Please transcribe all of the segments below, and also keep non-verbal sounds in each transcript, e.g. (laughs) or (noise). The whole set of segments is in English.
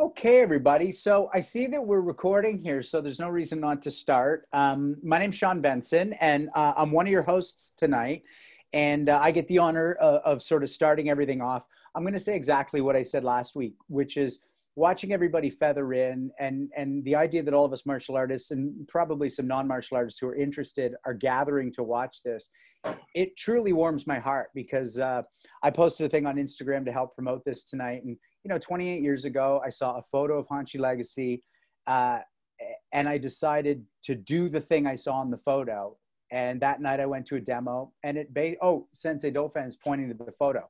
Okay, everybody. So I see that we're recording here, so there's no reason not to start. Um, my name's Sean Benson, and uh, I'm one of your hosts tonight. And uh, I get the honor of, of, sort of starting everything off. I'm going to say exactly what I said last week, which is watching everybody feather in, and and the idea that all of us martial artists and probably some non-martial artists who are interested are gathering to watch this. It truly warms my heart because uh, I posted a thing on Instagram to help promote this tonight, and you know, 28 years ago, I saw a photo of Hanshi Legacy, uh, and I decided to do the thing I saw in the photo. And that night, I went to a demo, and it ba- oh, Sensei Dauphin is pointing to the photo,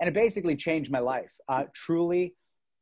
and it basically changed my life. Uh, truly,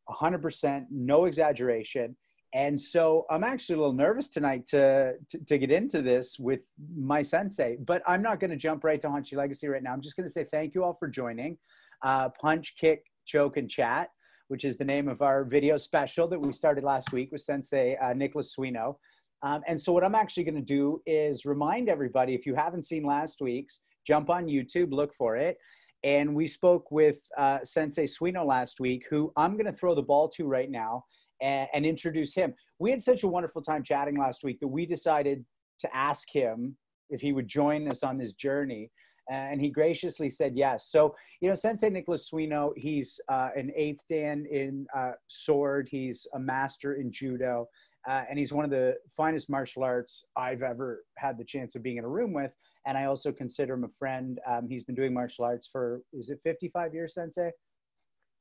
100%, no exaggeration. And so I'm actually a little nervous tonight to, to, to get into this with my sensei, but I'm not going to jump right to Hanshi Legacy right now. I'm just going to say thank you all for joining. Uh, punch, kick, choke, and chat which is the name of our video special that we started last week with Sensei uh, Nicklaus Suino. Um, and so what I'm actually going to do is remind everybody, if you haven't seen last week's, jump on YouTube, look for it. And we spoke with uh, Sensei Suino last week, who I'm going to throw the ball to right now and, and introduce him. We had such a wonderful time chatting last week that we decided to ask him if he would join us on this journey and he graciously said yes. So, you know, Sensei Nicklaus Suino, he's uh, an eighth dan in uh, sword, he's a master in judo, uh, and he's one of the finest martial arts I've ever had the chance of being in a room with. And I also consider him a friend. Um, he's been doing martial arts for, is it 55 years, Sensei?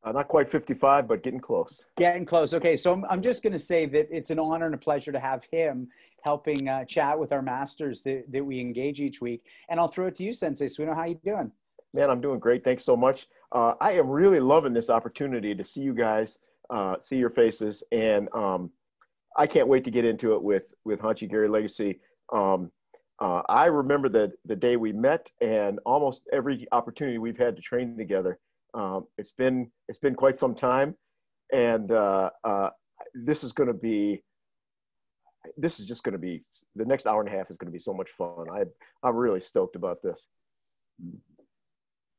Uh, not quite 55, but getting close. Getting close. Okay, so I'm, I'm just going to say that it's an honor and a pleasure to have him helping uh, chat with our masters that, that we engage each week. And I'll throw it to you, Sensei Suino. How you doing? Man, I'm doing great. Thanks so much. Uh, I am really loving this opportunity to see you guys, uh, see your faces, and um, I can't wait to get into it with with Hanshi Gary Legacy. Um, uh, I remember the the day we met, and almost every opportunity we've had to train together. Um, it's been it's been quite some time, and uh, uh, this is going to be this is just going to be the next hour and a half is going to be so much fun. I I'm really stoked about this.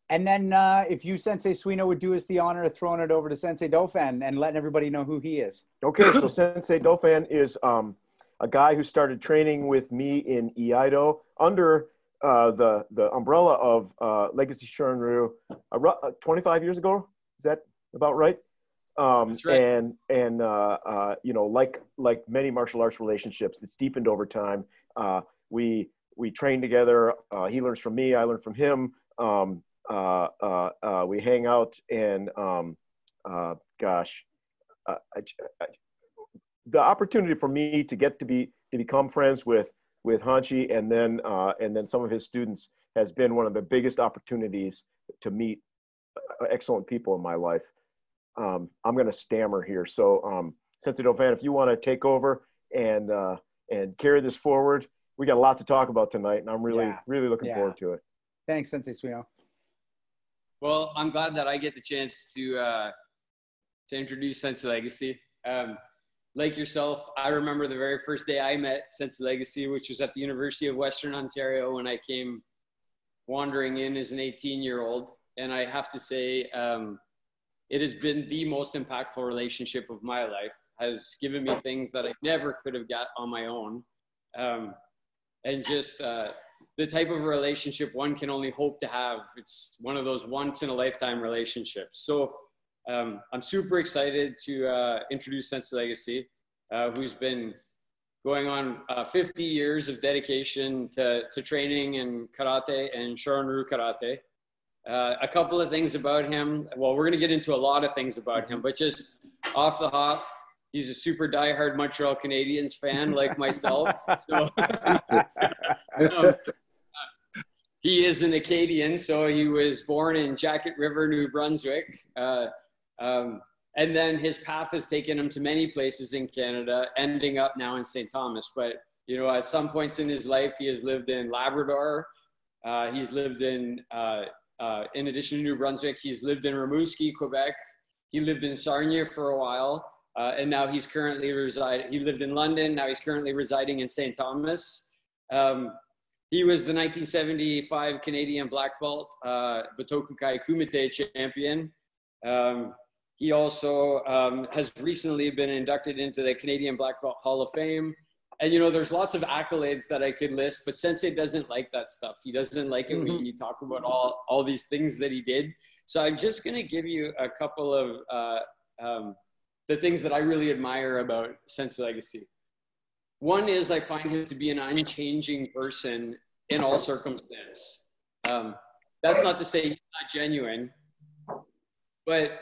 And then uh, if you Sensei Suino would do us the honor of throwing it over to Sensei Dauphin and letting everybody know who he is. Okay, so (clears throat) Sensei Dauphin is um, a guy who started training with me in Iaido under uh, the the umbrella of uh, Legacy Shorin-ryu uh, uh, 25 years ago. Is that about right? Um, right. And and uh, uh, you know, like like many martial arts relationships, it's deepened over time. Uh, we we train together. he learns from me. I learn from him. Um, we hang out and um, gosh, I, I, the opportunity for me to get to be to become friends with with Hanshi and then uh, and then some of his students has been one of the biggest opportunities to meet uh, excellent people in my life. Um, I'm going to stammer here, so um, Sensei Dauphin, if you want to take over and uh, and carry this forward, we got a lot to talk about tonight, and I'm really yeah. really looking yeah. forward to it. Thanks, Sensei Suino. Well, I'm glad that I get the chance to uh, to introduce Sensei Legacy. Um, like yourself, I remember the very first day I met Sensei Legacy, which was at the University of Western Ontario when I came wandering in as an 18 year old. And I have to say, um, it has been the most impactful relationship of my life, has given me things that I never could have got on my own. Um, and just uh, the type of relationship one can only hope to have. It's one of those once in a lifetime relationships. So um, I'm super excited to uh, introduce Sensei Legacy, uh, who's been going on uh, 50 years of dedication to, to training in karate and Shorin-ryu karate. Uh, a couple of things about him. Well, we're going to get into a lot of things about him, but just off the hop, he's a super diehard Montreal Canadiens fan like myself. (laughs) So, um, he is an Acadian, so he was born in Jacquet River, New Brunswick. Uh, um, and then his path has taken him to many places in Canada, ending up now in St. Thomas. But, you know, at some points in his life, he has lived in Labrador. Uh, he's lived in, uh, uh, in addition to New Brunswick, he's lived in Rimouski, Quebec. He lived in Sarnia for a while. Uh, and now he's currently reside. He lived in London. Now he's currently residing in St. Thomas. Um, he was the 1975 Canadian black belt uh, Butokukai Kumite champion. Um, he also um, has recently been inducted into the Canadian Black Belt Hall of Fame. And you know, there's lots of accolades that I could list, but Sensei doesn't like that stuff. He doesn't like it mm-hmm. when you talk about all all these things that he did. So I'm just going to give you a couple of uh, um, the things that I really admire about Sensei Legacy. One is I find him to be an unchanging person in all circumstance. Um, that's not to say he's not genuine, but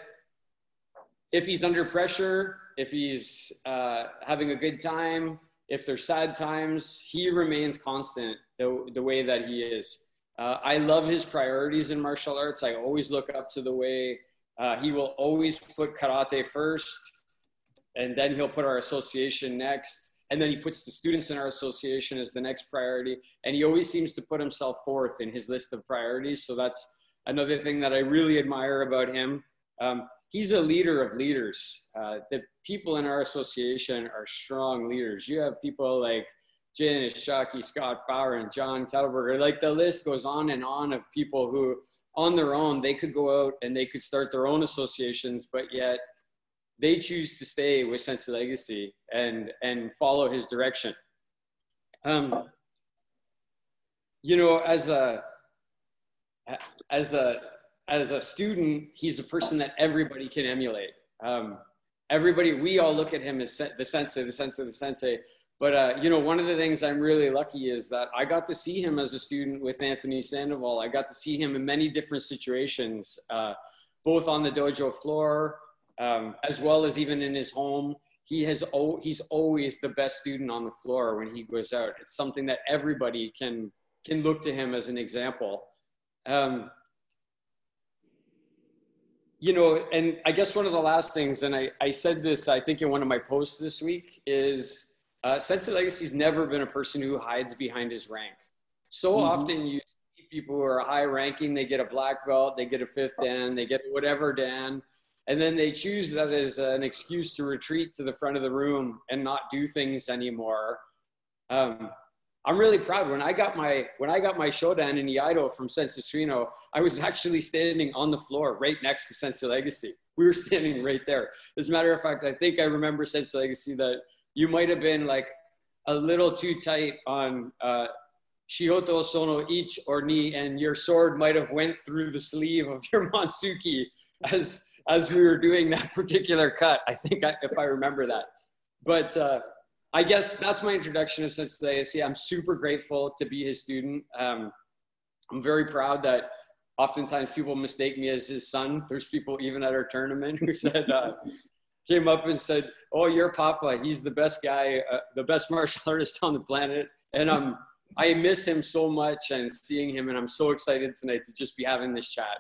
if he's under pressure, if he's uh, having a good time, if there's sad times, he remains constant the, the way that he is. Uh, I love his priorities in martial arts. I always look up to the way uh, he will always put karate first, and then he'll put our association next. And then he puts the students in our association as the next priority. And he always seems to put himself forth in his list of priorities. So that's another thing that I really admire about him. Um, he's a leader of leaders. Uh, the people in our association are strong leaders. You have people like Janice Shockey, Scott Bauer, and John Kettleberger. Like the list goes on and on of people who, on their own, they could go out and they could start their own associations, but yet they choose to stay with Sensei Legacy and and follow his direction. Um, you know, as a as a as a student, he's a person that everybody can emulate. Um, everybody, we all look at him as the sensei, the sensei, the sensei. But uh, you know, one of the things I'm really lucky is that I got to see him as a student with Anthony Sandoval. I got to see him in many different situations, uh, both on the dojo floor um, as well as even in his home. He has he's always the best student on the floor when he goes out. It's something that everybody can can look to him as an example. Um, you know, and I guess one of the last things, and I, I said this, I think in one of my posts this week, is uh, Sensei Legacy's never been a person who hides behind his rank. So mm-hmm. often you see people who are high ranking, they get a black belt, they get a fifth dan, they get whatever dan, and then they choose that as an excuse to retreat to the front of the room and not do things anymore. Um, I'm really proud. When I got my when I got my shodan in Iaido from Sensei Suino, I was (laughs) actually standing on the floor right next to Sensei Legacy. We were standing right there. As a matter of fact, I think I remember Sensei Legacy that you might have been like a little too tight on uh, Shihoto Sono each or ni, and your sword might have went through the sleeve of (laughs) your montsuki as as we were doing that particular cut. I think I, if I remember that, but. Uh, I guess that's my introduction of Sensei. I'm super grateful to be his student. Um, I'm very proud that oftentimes people mistake me as his son. There's people even at our tournament who (laughs) said, uh, came up and said, "Oh, you're Papa. He's the best guy, uh, the best (laughs) martial artist on the planet." And um, I miss him so much and seeing him, and I'm so excited tonight to just be having this chat.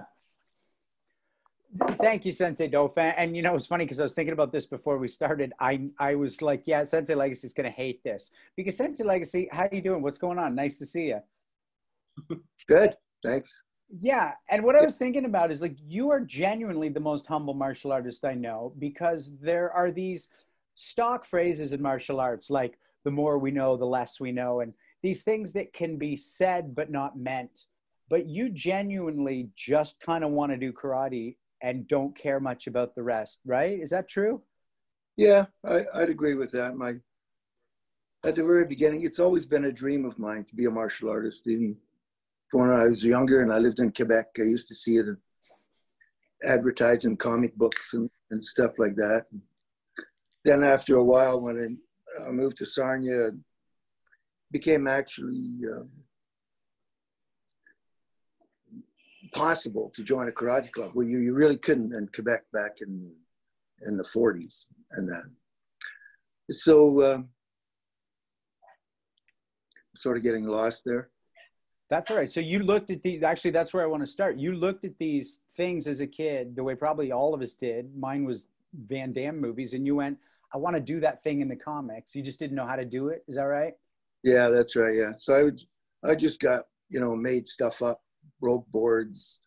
Thank you, Sensei Dauphin. And you know, it's funny because I was thinking about this before we started. I I was like, yeah, Sensei Legacy is going to hate this because Sensei Legacy, how you doing? What's going on? Nice to see you. Good, thanks. Yeah, and what I was thinking about is like you are genuinely the most humble martial artist I know because there are these stock phrases in martial arts like the more we know, the less we know, and these things that can be said but not meant. But you genuinely just kind of want to do karate and don't care much about the rest, right? Is that true? Yeah, I, would agree with that. My at the very beginning, it's always been a dream of mine to be a martial artist. Even when I was younger and I lived in Quebec, I used to see it advertised in comic books and, and stuff like that. Then after a while, when I moved to Sarnia, became actually uh, possible to join a karate club where you, you really couldn't in Quebec back in in the 40s and that. So um, sort of getting lost there. That's all right. So you looked at the actually that's where I want to start. You looked at these things as a kid the way probably all of us did. Mine was Van Damme movies and you went I want to do that thing in the comics. You just didn't know how to do it. Is that right? Yeah, that's right. Yeah. So I would I just got, you know, made stuff up broke boards,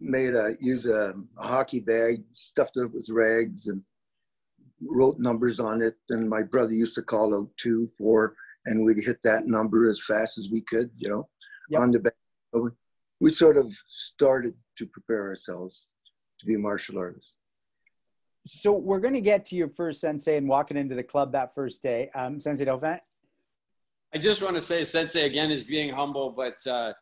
made a use a, a hockey bag, stuffed it with rags, and wrote numbers on it. And my brother used to call out two, four, and we'd hit that number as fast as we could, you know, yep. on the bag. We, we sort of started to prepare ourselves to be martial artists. so we're going to get to your first sensei and walking into the club that first day. Um, sensei Dauphin? I just want to say Sensei again is being humble, but uh,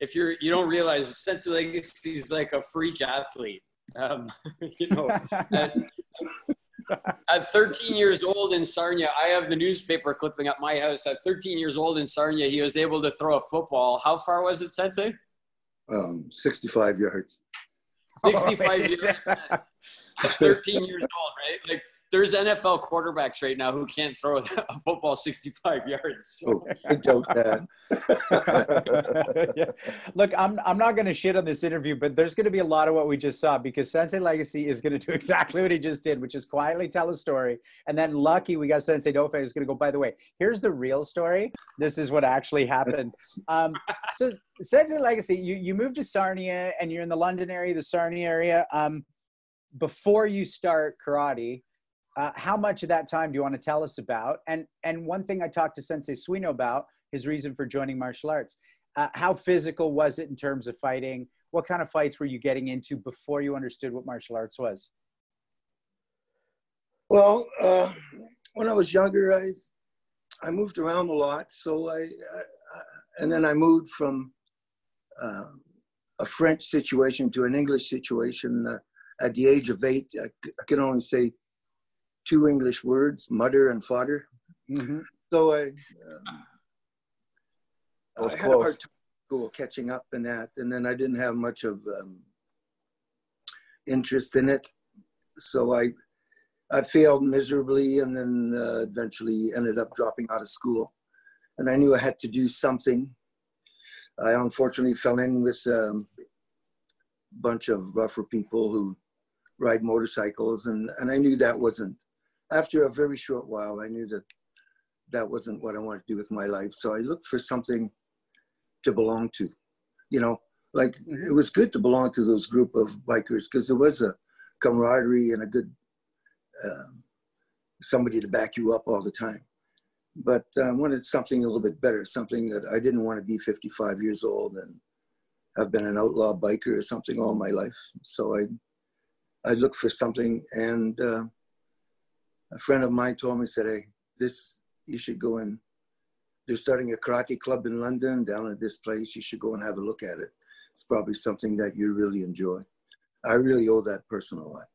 if you're you don't realize Sensei Legacy is like a freak athlete. Um, (laughs) you know, at, at 13 years old in Sarnia, I have the newspaper clipping at my house. At 13 years old in Sarnia, he was able to throw a football. How far was it, Sensei? Um, 65 yards. 65 (laughs) years. At 13 years old, right? Like there's NFL quarterbacks right now who can't throw (laughs) a football 65 yards. Oh, I doubt that. yeah. (laughs) Look, I'm I'm not going to shit on this interview, but there's going to be a lot of what we just saw because Sensei Legacy is going to do (laughs) exactly what he just did, which is quietly tell a story, and then lucky we got Sensei Dauphin is going to go. By the way, here's the real story. This is what actually happened. Um, so Sensei Legacy, you you moved to Sarnia and you're in the London area, the Sarnia area. Um, before you start karate, uh, how much of that time do you want to tell us about? And and one thing I talked to Sensei Suino about his reason for joining martial arts. Uh, how physical was it in terms of fighting? What kind of fights were you getting into before you understood what martial arts was? Well, uh, when I was younger, I I moved around a lot. So I, I and then I moved from uh, a French situation to an English situation. Uh, at the age of eight, I, I can only say two English words, mother and father. Mm-hmm. So I, um, I had a hard time school catching up in that, and then I didn't have much of um, interest in it. So I, I failed miserably, and then uh, eventually ended up dropping out of school. And I knew I had to do something. I unfortunately fell in with a um, bunch of rougher people who ride motorcycles, and, and I knew that wasn't after a very short while, I knew that that wasn't what I wanted to do with my life. So I looked for something to belong to. You know, like it was good to belong to those group of bikers because there was a camaraderie and a good um, somebody to back you up all the time. But I wanted something a little bit better, something that I didn't want to be 55 years old and have been an outlaw biker or something all my life. So I, I looked for something and uh, a friend of mine told me, said, hey, this, you should go and they're starting a karate club in London down at this place. You should go and have a look at it. It's probably something that you really enjoy. I really owe that person a lot.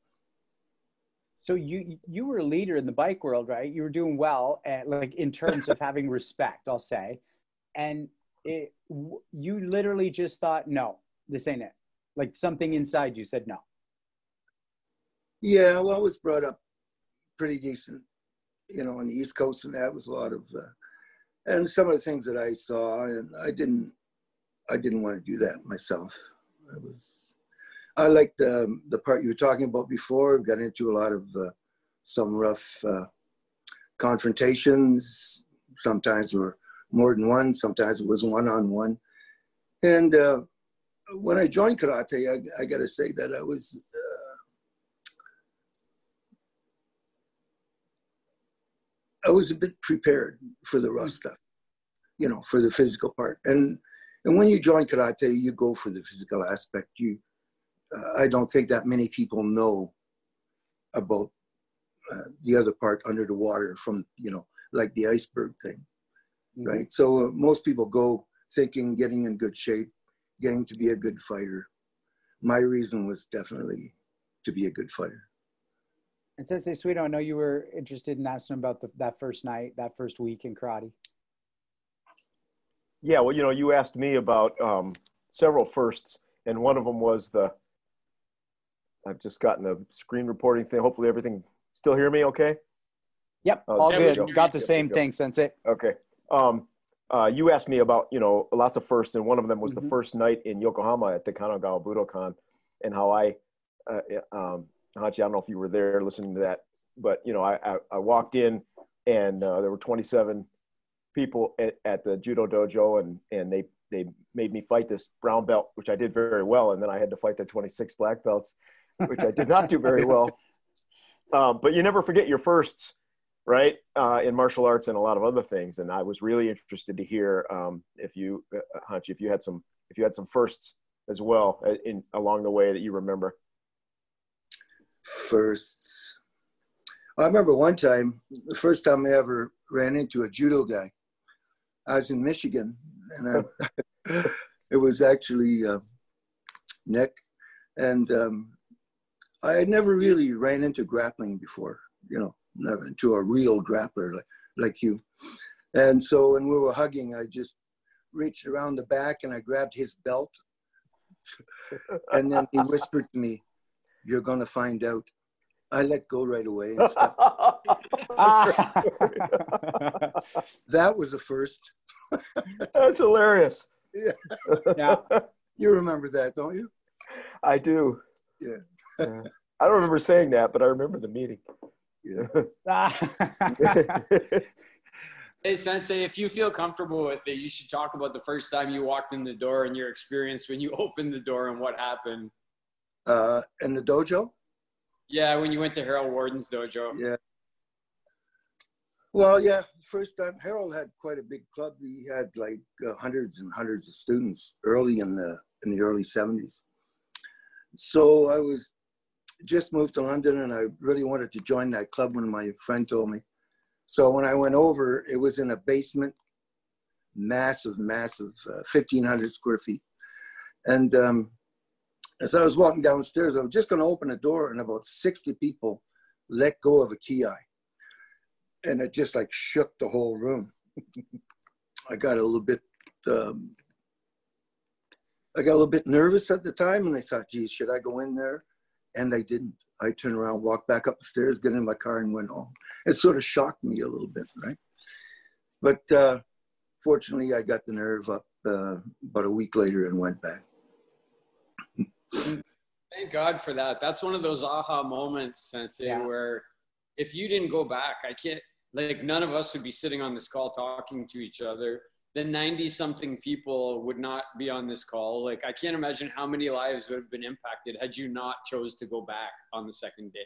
So you you were a leader in the bike world, right? You were doing well, at, like in terms of having (laughs) respect, I'll say, and it, you literally just thought, no, this ain't it. Like something inside you said no. Yeah, well, I was brought up pretty decent, you know, on the East Coast, and that was a lot of, uh, and some of the things that I saw, and I didn't, I didn't want to do that myself. I was, I liked the the part you were talking about before. Got into a lot of uh, some rough uh, confrontations. Sometimes were more than one. Sometimes it was one on one. And uh, when I joined karate, I, I got to say that I was uh, I was a bit prepared for the rough stuff, you know, for the physical part. And and when you join karate, you go for the physical aspect. You, uh, I don't think that many people know about uh, the other part under the water from you know like the iceberg thing, mm-hmm. right? So uh, most people go thinking getting in good shape, getting to be a good fighter. My reason was definitely to be a good fighter. And Sensei Suino, I know you were interested in asking about the, that first night, that first week in karate. Yeah, well, you know, you asked me about um, several firsts, and one of them was the. I've just gotten the screen reporting thing. Hopefully, everything still hear me okay. Yep, oh, all good. Go. Got the same thing, Sensei. Okay. Um, uh, you asked me about you know lots of firsts, and one of them was mm-hmm. the first night in Yokohama at the Kanagawa Budokan, and how I uh, um, Hanshi, I don't know if you were there listening to that, but you know, I, I, I walked in and uh, there were 27 people at, at, the judo dojo and, and they, they made me fight this brown belt, which I did very well. And then I had to fight the 26 black belts, which I did not do very well. (laughs) Um, but you never forget your firsts, right? Uh, in martial arts and a lot of other things. And I was really interested to hear um, if you, uh, Hanshi, if you had some, if you had some firsts as well uh, in along the way that you remember. Firsts. I remember one time, the first time I ever ran into a judo guy. I was in Michigan, and I, (laughs) it was actually uh, Nick, and um, I had never really ran into grappling before. You know, never into a real grappler like, like you. And so when we were hugging, I just reached around the back and I grabbed his belt. (laughs) and then he whispered to me, You're going to find out. I let go right away and (laughs) stuff. (laughs) that was the first. (laughs) That's hilarious. Yeah. yeah. You remember that, don't you? I do. Yeah. Yeah. I don't remember saying that, but I remember the meeting. Yeah. Hey, Sensei, if you feel comfortable with it, you should talk about the first time you walked in the door and your experience when you opened the door and what happened. Uh, in the dojo? Yeah, when you went to Harold Warden's dojo. Yeah. Well, yeah, first time Harold had quite a big club. He had like uh, hundreds and hundreds of students early in the in the early 70s. So I was just moved to London and I really wanted to join that club when my friend told me. So when I went over, it was in a basement, massive, massive, uh, 1,500 square feet. And um, as I was walking downstairs, I was just going to open a door, and about 60 people let go of a kiai. And it just like shook the whole room. (laughs) I got a little bit, um, I got a little bit nervous at the time, and I thought, geez, should I go in there? and I didn't. I turned around, walked back up the stairs, got in my car, and went home. It sort of shocked me a little bit, right? But uh, fortunately, I got the nerve up uh, about a week later and went back. Thank God for that. That's one of those aha moments, Sensei, yeah. where if you didn't go back, I can't, like, none of us would be sitting on this call talking to each other the 90 something people would not be on this call like i can't imagine how many lives would have been impacted had you not chose to go back on the second day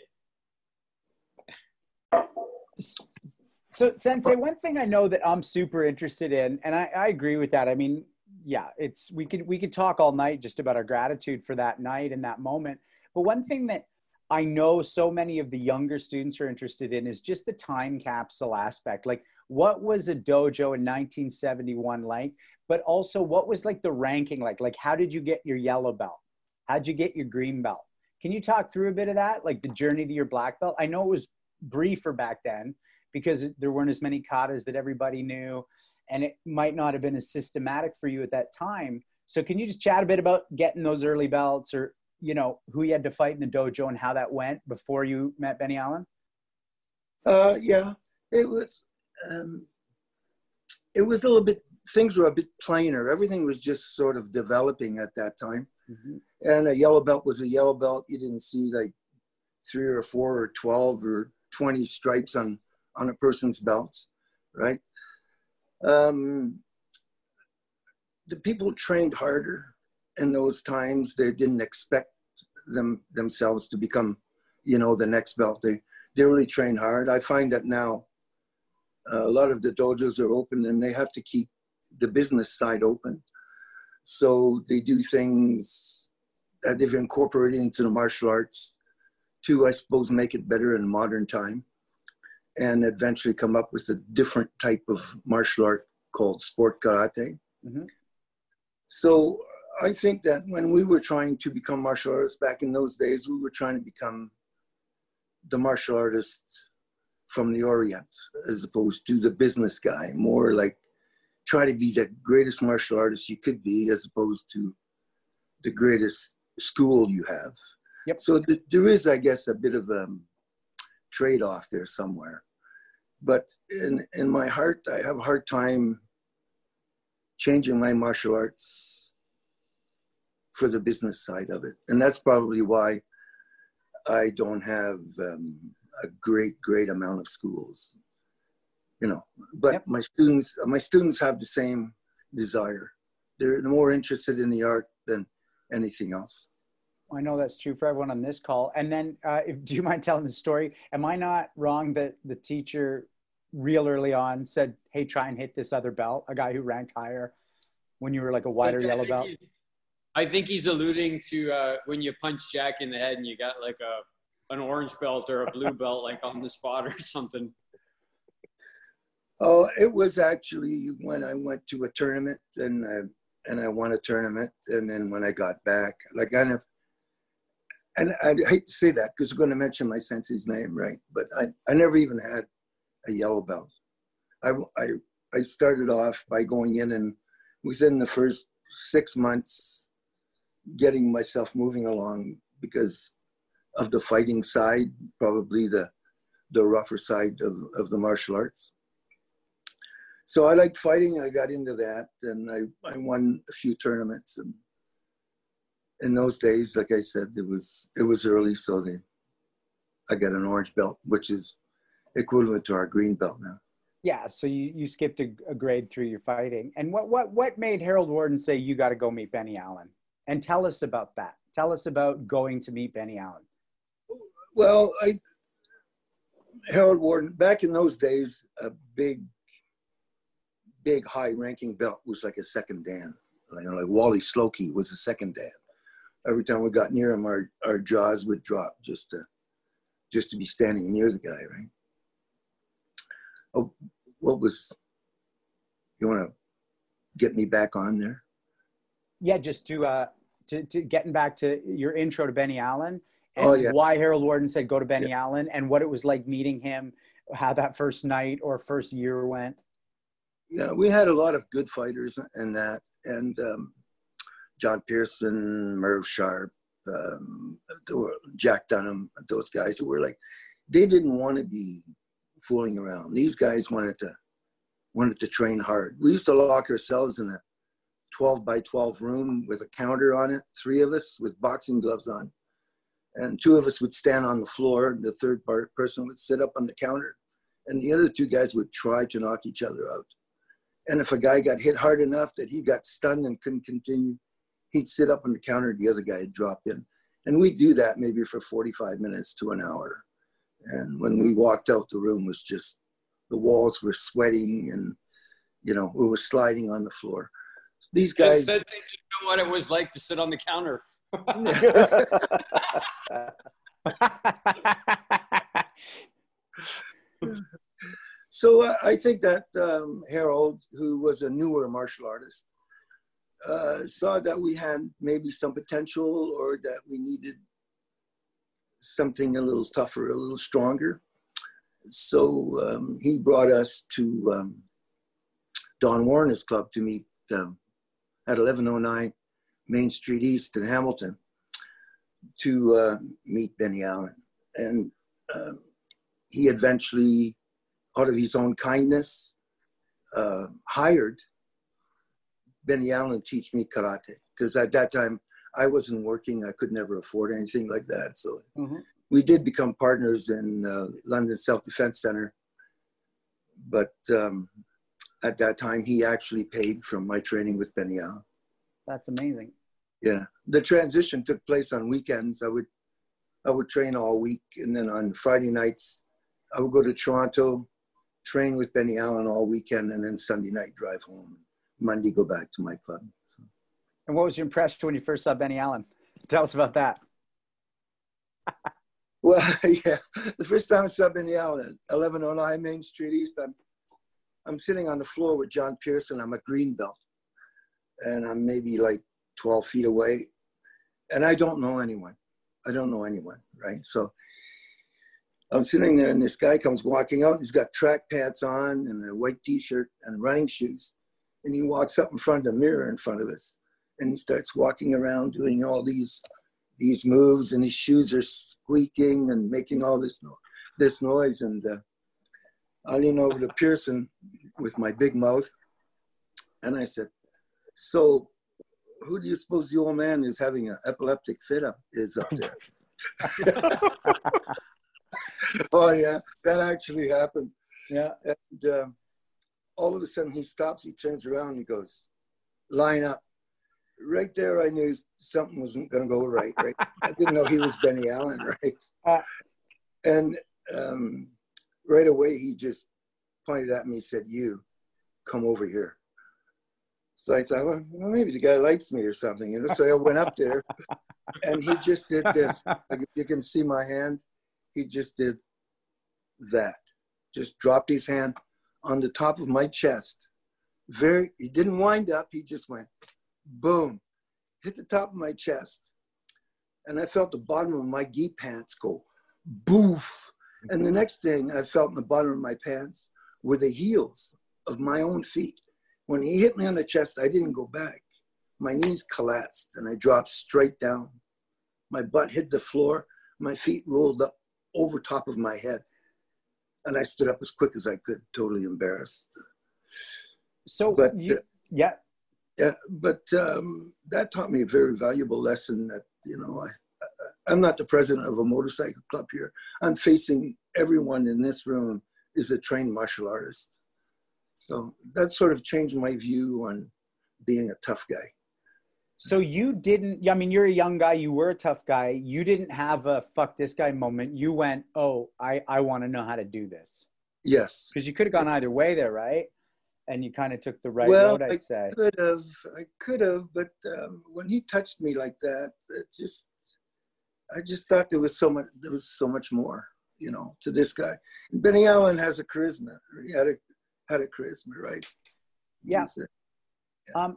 so sensei one thing i know that i'm super interested in and i, I agree with that i mean yeah it's we could we could talk all night just about our gratitude for that night and that moment but one thing that I know so many of the younger students are interested in is just the time capsule aspect. Like, what was a dojo in 1971 like? But also, what was like the ranking like? Like, how did you get your yellow belt? How'd you get your green belt? Can you talk through a bit of that, like the journey to your black belt? I know it was briefer back then because there weren't as many katas that everybody knew, and it might not have been as systematic for you at that time. So, can you just chat a bit about getting those early belts or you know who you had to fight in the dojo and how that went before you met Benny Allen? Uh, yeah, it was. Um, it was a little bit. Things were a bit plainer. Everything was just sort of developing at that time. Mm-hmm. And a yellow belt was a yellow belt. You didn't see like three or four or twelve or twenty stripes on on a person's belt, right? Um, the people trained harder in those times they didn't expect them themselves to become you know the next belt. They they really train hard. I find that now uh, a lot of the dojos are open and they have to keep the business side open. So they do things that they've incorporated into the martial arts to i suppose make it better in modern time and eventually come up with a different type of martial art called sport karate mm-hmm. so I think that when we were trying to become martial artists back in those days, we were trying to become the martial artist from the Orient as opposed to the business guy, more like try to be the greatest martial artist you could be as opposed to the greatest school you have. Yep. So th- there is, I guess, a bit of a trade off there somewhere. But in, in my heart, I have a hard time changing my martial arts for the business side of it. And that's probably why I don't have um, a great, great amount of schools, you know, but yep. my students, my students have the same desire. They're more interested in the art than anything else. I know that's true for everyone on this call. And then, uh, if, (laughs) do you mind telling the story? Am I not wrong that the teacher, real early on, said, "Hey, try and hit this other belt"? A guy who ranked higher when you were like a wider yellow belt. I think he's alluding to uh, when you punch Jack in the head and you got like a an orange belt or a blue (laughs) belt like on the spot or something? Oh, it was actually when I went to a tournament and I, and I won a tournament, and then when I got back, like I never, and I hate to say that because we're going to mention my sensei's name, right? But I, I never even had a yellow belt. I, I, I started off by going in and within the first six months, getting myself moving along because of the fighting side, probably the, the rougher side of, of the martial arts so I liked fighting. I got into that, and I, I won a few tournaments. And in those days, like I said, it was it was early, so they, I got an orange belt, which is equivalent to our green belt now. Yeah, so you, you skipped a, a grade through your fighting. And what what what made Harold Warden say you got to go meet Benny Allen? And tell us about that. Tell us about going to meet Benny Allen. Well, I Harold Warden back in those days, a big big high ranking belt was like a second Dan. You know, like Wally Slocki was a second Dan. Every time we got near him, our, our jaws would drop just to just to be standing near the guy, right? Oh, what was you want to get me back on there? Yeah, just to uh to, to getting back to your intro to Benny Allen and Oh, yeah. why Harold Warden said go to Benny Allen and what it was like meeting him, how that first night or first year went. yeah, we had a lot of good fighters in that, and um, John Pearson, Merv Sharp, um, Jack Dunham, those guys who were like, they didn't want to be fooling around. These guys wanted to wanted to train hard. We used to lock ourselves in a 12 by 12 room with a counter on it, three of us with boxing gloves on. And two of us would stand on the floor, and the third person would sit up on the counter, and the other two guys would try to knock each other out. And if a guy got hit hard enough that he got stunned and couldn't continue, he'd sit up on the counter, the other guy would drop in. And we'd do that maybe for 45 minutes to an hour. And when we walked out, the room was just, the walls were sweating and, you know, we were sliding on the floor. These guys, Instead, they didn't know what it was like to sit on the counter. (laughs) (laughs) so uh, I think that um, Harold, who was a newer martial artist, uh, saw that we had maybe some potential or that we needed something a little tougher, a little stronger. So um, he brought us to um, Don Warner's club to meet um, at 1109 Main Street East in Hamilton to uh, meet Benny Allen. And um he eventually, out of his own kindness, uh, hired Benny Allen teach me karate. Because at that time, I wasn't working. I could never afford anything like that. So Mhm. we did become partners in uh, London Self Defense Center. But um, at that time, he actually paid from my training with Benny Allen. That's amazing. Yeah, the transition took place on weekends. I would, I would train all week, and then on Friday nights, I would go to Toronto, train with Benny Allen all weekend, and then Sunday night drive home. Monday go back to my club. So, And what was your impression when you first saw Benny Allen? (laughs) Tell us about that. (laughs) well, (laughs) yeah, the first time I saw Benny Allen, 1109 Main Street East, I'm, I'm sitting on the floor with John Pearson. I'm a green belt, and I'm maybe like 12 feet away, and I don't know anyone. I don't know anyone, right? So I'm sitting there, and this guy comes walking out. He's got track pants on and a white T-shirt and running shoes, and he walks up in front of the mirror in front of us, and he starts walking around doing all these these moves, and his shoes are squeaking and making all this no- this noise. And uh, I lean over to Pearson with my big mouth, and I said, "So, who do you suppose the old man is having an epileptic fit up is up there?" (laughs) (laughs) oh yeah, that actually happened. Yeah. And uh, all of a sudden he stops, he turns around, and he goes, line up. Right there, I knew something wasn't going to go right. Right, I didn't know he was Benny Allen, (laughs) right? Uh. and um, right away, he just pointed at me and said, "You, come over here." So I thought, well, well, maybe the guy likes me or something, you know. So I went up there, and he just did this. Like, you can see my hand. he just did that. Just dropped his hand on the top of my chest. Very, he didn't wind up, he just went boom, hit the top of my chest. And I felt the bottom of my gi pants go boof. And the mm-hmm. next thing I felt in the bottom of my pants were the heels of my own feet. When he hit me on the chest, I didn't go back. My knees collapsed and I dropped straight down. My butt hit the floor. My feet rolled up over top of my head. And I stood up as quick as I could, totally embarrassed. So, but, you, yeah. Yeah, but um, that taught me a very valuable lesson that, you know, I, I'm not the president of a motorcycle club here. I'm facing everyone in this room is a trained martial artist. So that sort of changed my view on being a tough guy. So you didn't, I mean, you're a young guy, you were a tough guy. You didn't have a fuck this guy moment. You went, oh, I, I want to know how to do this. Yes. Because you could have gone either way there, right? And you kind of took the right well, road, I'd I say. could have, I could have, but um, when he touched me like that, it just, I just thought there was so much, there was so much more, you know, to this guy. Benny Allen has a charisma. He had a, had a charisma, right? Yeah. yeah. Um,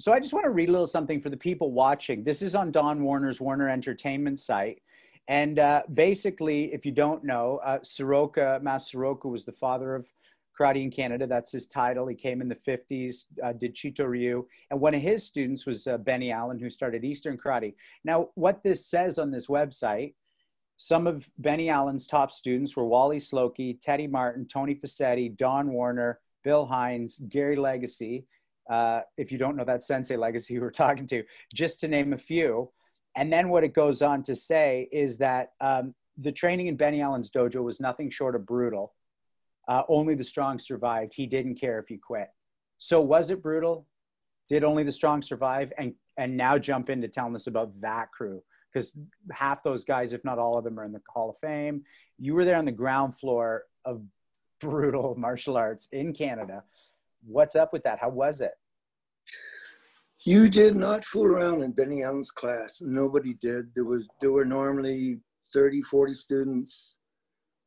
so I just want to read a little something for the people watching. This is on Don Warner's Warner Entertainment site. And uh, basically, if you don't know, uh, Tsuruoka, Mas Tsuruoka was the father of karate in Canada. That's his title. He came in the 50s, uh, did Chito Ryu. And one of his students was uh, Benny Allen, who started Eastern Karate. Now, what this says on this website, some of Benny Allen's top students were Wally Slocum, Teddy Martin, Tony Facetti, Don Warner, Bill Hines, Gary Legacy, uh, if you don't know that sensei legacy (laughs) we were talking to, just to name a few. And then what it goes on to say is that um, the training in Benny Allen's dojo was nothing short of brutal. Uh, only the strong survived. He didn't care if you quit. So was it brutal? Did only the strong survive? And and now jump into telling us about that crew because half those guys, if not all of them, are in the Hall of Fame. You were there on the ground floor of (laughs) brutal martial arts in Canada. What's up with that? How was it? You did not fool around in Benny Allen's class. Nobody did. There was there were normally 30, 40 students.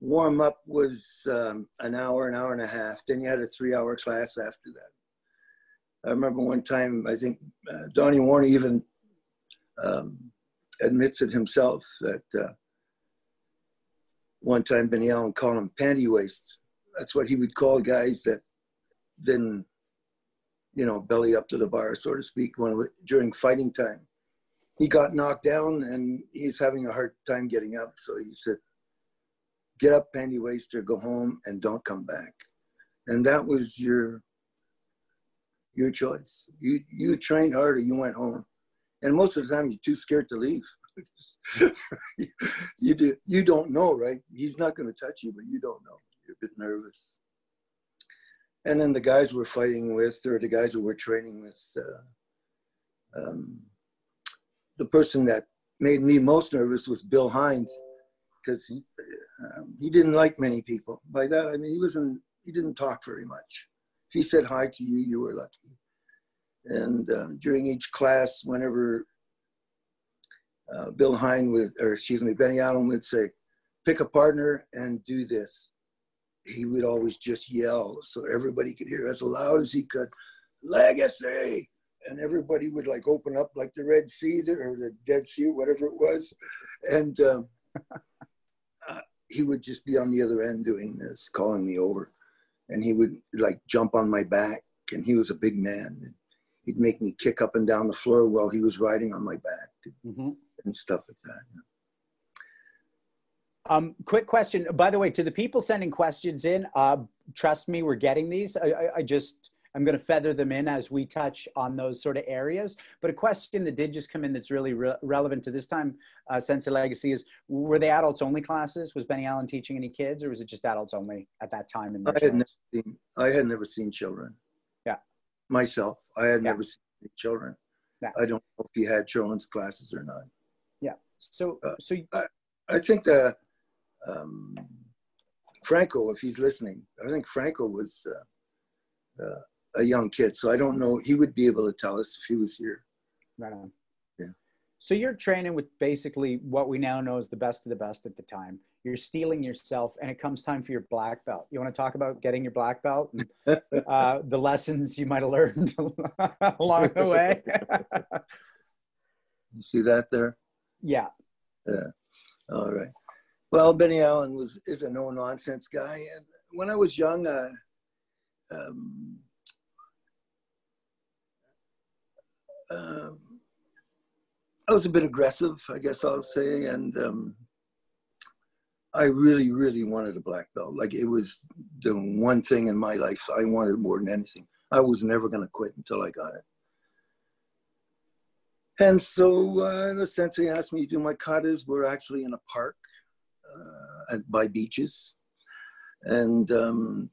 Warm up was um, an hour, an hour and a half. Then you had a three hour class after that. I remember one time, I think uh, Donnie Warner even um, admits it himself that uh, one time Benny Allen called him panty waist. That's what he would call guys that didn't you know, belly up to the bar, so to speak, when was, during fighting time. He got knocked down and he's having a hard time getting up. So he said, "Get up, panty waster, go home, and don't come back." And that was your your choice. You you trained harder, you went home, and most of the time you're too scared to leave. (laughs) you do you don't know, right? He's not going to touch you, but you don't know. You're a bit nervous and then the guys we're fighting with, or the guys that we're training with, uh, um, the person that made me most nervous was Bill Hines, because he, um, he didn't like many people. By that I mean he wasn't he didn't talk very much. If he said hi to you, you were lucky. And um, during each class, whenever uh, Bill Hine would, or excuse me, Benny Allen would say, pick a partner and do this he would always just yell so everybody could hear as loud as he could, legacy. And everybody would like open up like the Red Sea or the Dead Sea, or whatever it was. And um, (laughs) uh, he would just be on the other end doing this, calling me over. And he would like jump on my back. And he was a big man. And he'd make me kick up and down the floor while he was riding on my back mm-hmm. and stuff like that. Um, quick question, by the way, to the people sending questions in, uh, trust me, we're getting these. I, I, I just, I'm going to feather them in as we touch on those sort of areas. But a question that did just come in that's really re relevant to this time, uh, Sensei Legacy, is were they adults only classes? Was Benny Allen teaching any kids, or was it just adults only at that time? In I had never seen. I had never seen children. Yeah. Myself, I had yeah. never seen children. Yeah. I don't know if he had children's classes or not. Yeah. So, uh, so I, I think that um, Franco, if he's listening, I think Franco was uh, uh, a young kid, so I don't know. He would be able to tell us if he was here. Right on. Yeah. So you're training with basically what we now know is the best of the best at the time. You're steeling yourself, and it comes time for your black belt. You want to talk about getting your black belt and (laughs) uh, the lessons you might have learned (laughs) along the way? you see that there? Yeah. Yeah. All right. Well, Benny Allen was is a no nonsense guy, and when I was young, uh, um, um, I was a bit aggressive, I guess I'll say, and um, I really, really wanted a black belt. Like it was the one thing in my life I wanted more than anything. I was never going to quit until I got it. And so uh, the sensei asked me to do my katas. We're actually in a park uh, at, by beaches. And um,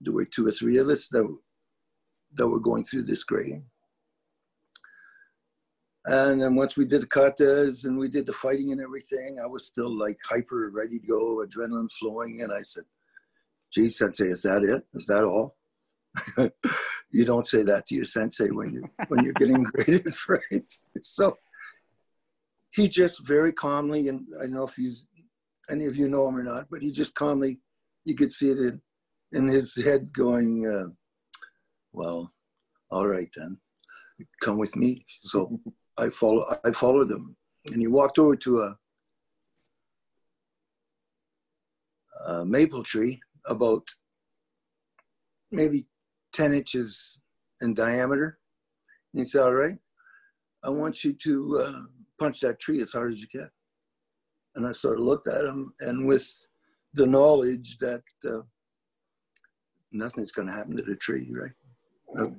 there were two or three of us that, that were going through this grading. And then once we did the katas and we did the fighting and everything, I was still like hyper ready to go, adrenaline flowing. And I said, gee, sensei, is that it? Is that all? (laughs) you don't say that to your sensei when you when you're getting (laughs) graded, (laughs) right? So he just very calmly, and I don't know if he's any of you know him or not, but he just calmly, you could see it in, in his head going, uh, well, all right then, come with me. So (laughs) I follow. I followed him, and he walked over to a, a maple tree about maybe ten inches in diameter. And he said, "All right, I want you to uh, punch that tree as hard as you can." And I sort of looked at him, and with the knowledge that uh, nothing's going to happen to the tree, right? Uh,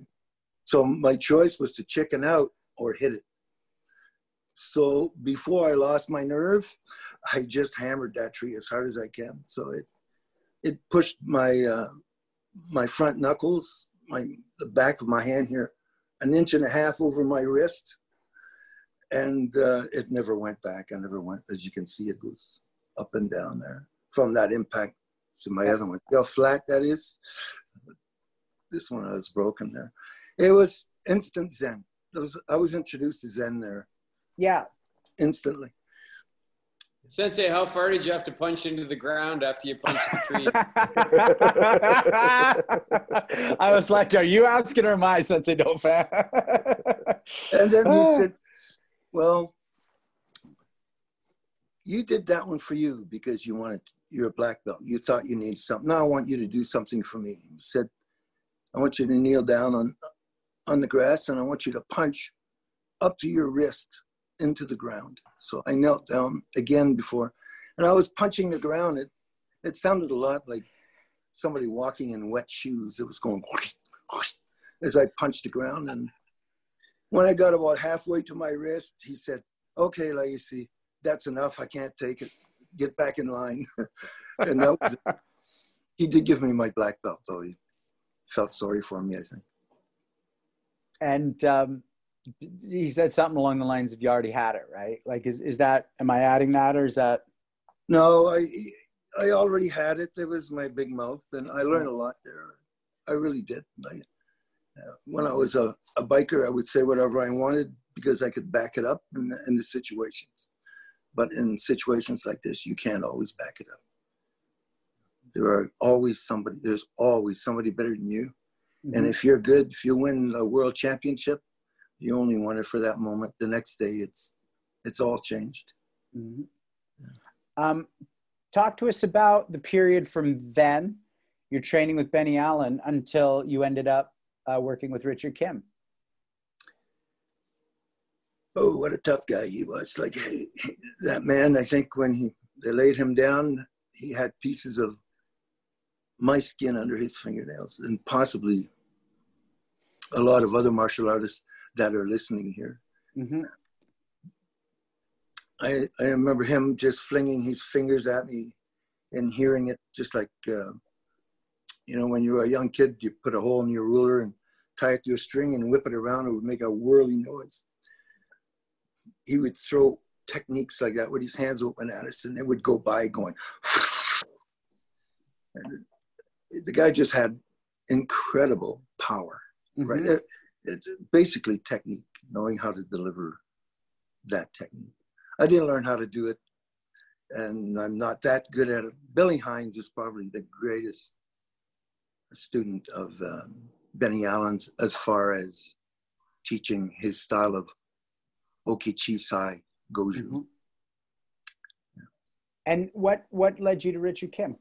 so my choice was to chicken out or hit it. So before I lost my nerve, I just hammered that tree as hard as I can. So it it pushed my uh, my front knuckles, my the back of my hand here, an inch and a half over my wrist, and uh, it never went back. I never went. As you can see, it goes up and down there from that impact to my other one. See how flat that is? This one was broken there. It was instant Zen. Was, I was introduced to Zen there yeah. Instantly. Sensei, how far did you have to punch into the ground after you punched the tree? (laughs) I was like, "Are you asking or my Sensei Dauphin?" and then he (laughs) said, "Well, you did that one for you because you wanted you're a black belt. You thought you needed something. Now I want you to do something for me." He said, "I want you to kneel down on on the grass and I want you to punch up to your wrist into the ground. So I knelt down again before, and I was punching the ground. It, it sounded a lot like somebody walking in wet shoes. It was going (laughs) as I punched the ground. And when I got about halfway to my wrist, he said, okay, Legacy, that's enough. I can't take it. Get back in line. (laughs) and that was it. He did give me my black belt, though. He felt sorry for me, I think. And um, he said something along the lines of you already had it right like is, is that am i adding that or is that no i i already had it there was my big mouth and i learned a lot there i really did I, when i was a, a biker i would say whatever i wanted because i could back it up in, in the situations but in situations like this you can't always back it up there are always somebody there's always somebody better than you mm-hmm. and if you're good if you win a world championship you only want it for that moment. The next day, it's it's all changed. Mm-hmm. Um, talk to us about the period from then, your training with Benny Allen, until you ended up uh, working with Richard Kim. Oh, what a tough guy he was! Like that man. I think when he they laid him down, he had pieces of my skin under his fingernails, and possibly a lot of other martial artists that are listening here. Mm-hmm. I, I remember him just flinging his fingers at me and hearing it just like, uh, you know, when you're a young kid, you put a hole in your ruler and tie it to a string and whip it around, it would make a whirling noise. He would throw techniques like that with his hands open at us and it would go by going. (laughs) the guy just had incredible power, mm-hmm. right? it's basically technique, knowing how to deliver that technique. I didn't learn how to do it, and I'm not that good at it. Billy Hines is probably the greatest student of um, Benny Allen's as far as teaching his style of Okichisai Goju. Mm-hmm. And what what led you to Richard Kim?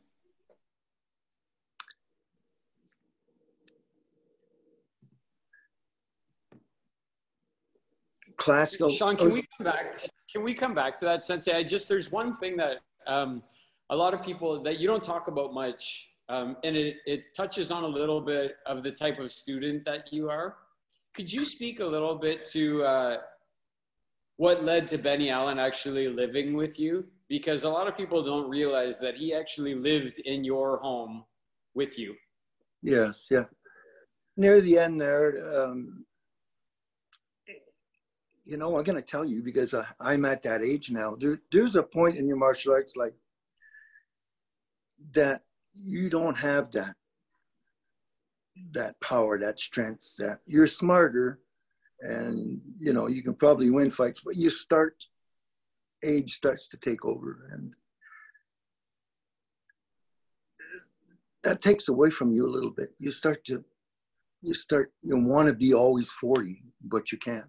Classical. Sean, can we come back? Can we come back to that, Sensei? I just there's one thing that um, a lot of people that you don't talk about much, um, and it it touches on a little bit of the type of student that you are. Could you speak a little bit to uh, what led to Benny Allen actually living with you? Because a lot of people don't realize that he actually lived in your home with you. Yes, yeah. Near the end there, um, you know, I'm going to tell you because I, I'm at that age now. There, there's a point in your martial arts like that you don't have that that power, that strength, that you're smarter and you know you can probably win fights but you start age starts to take over and that takes away from you a little bit. You start to you start you want to be always 40 but you can't.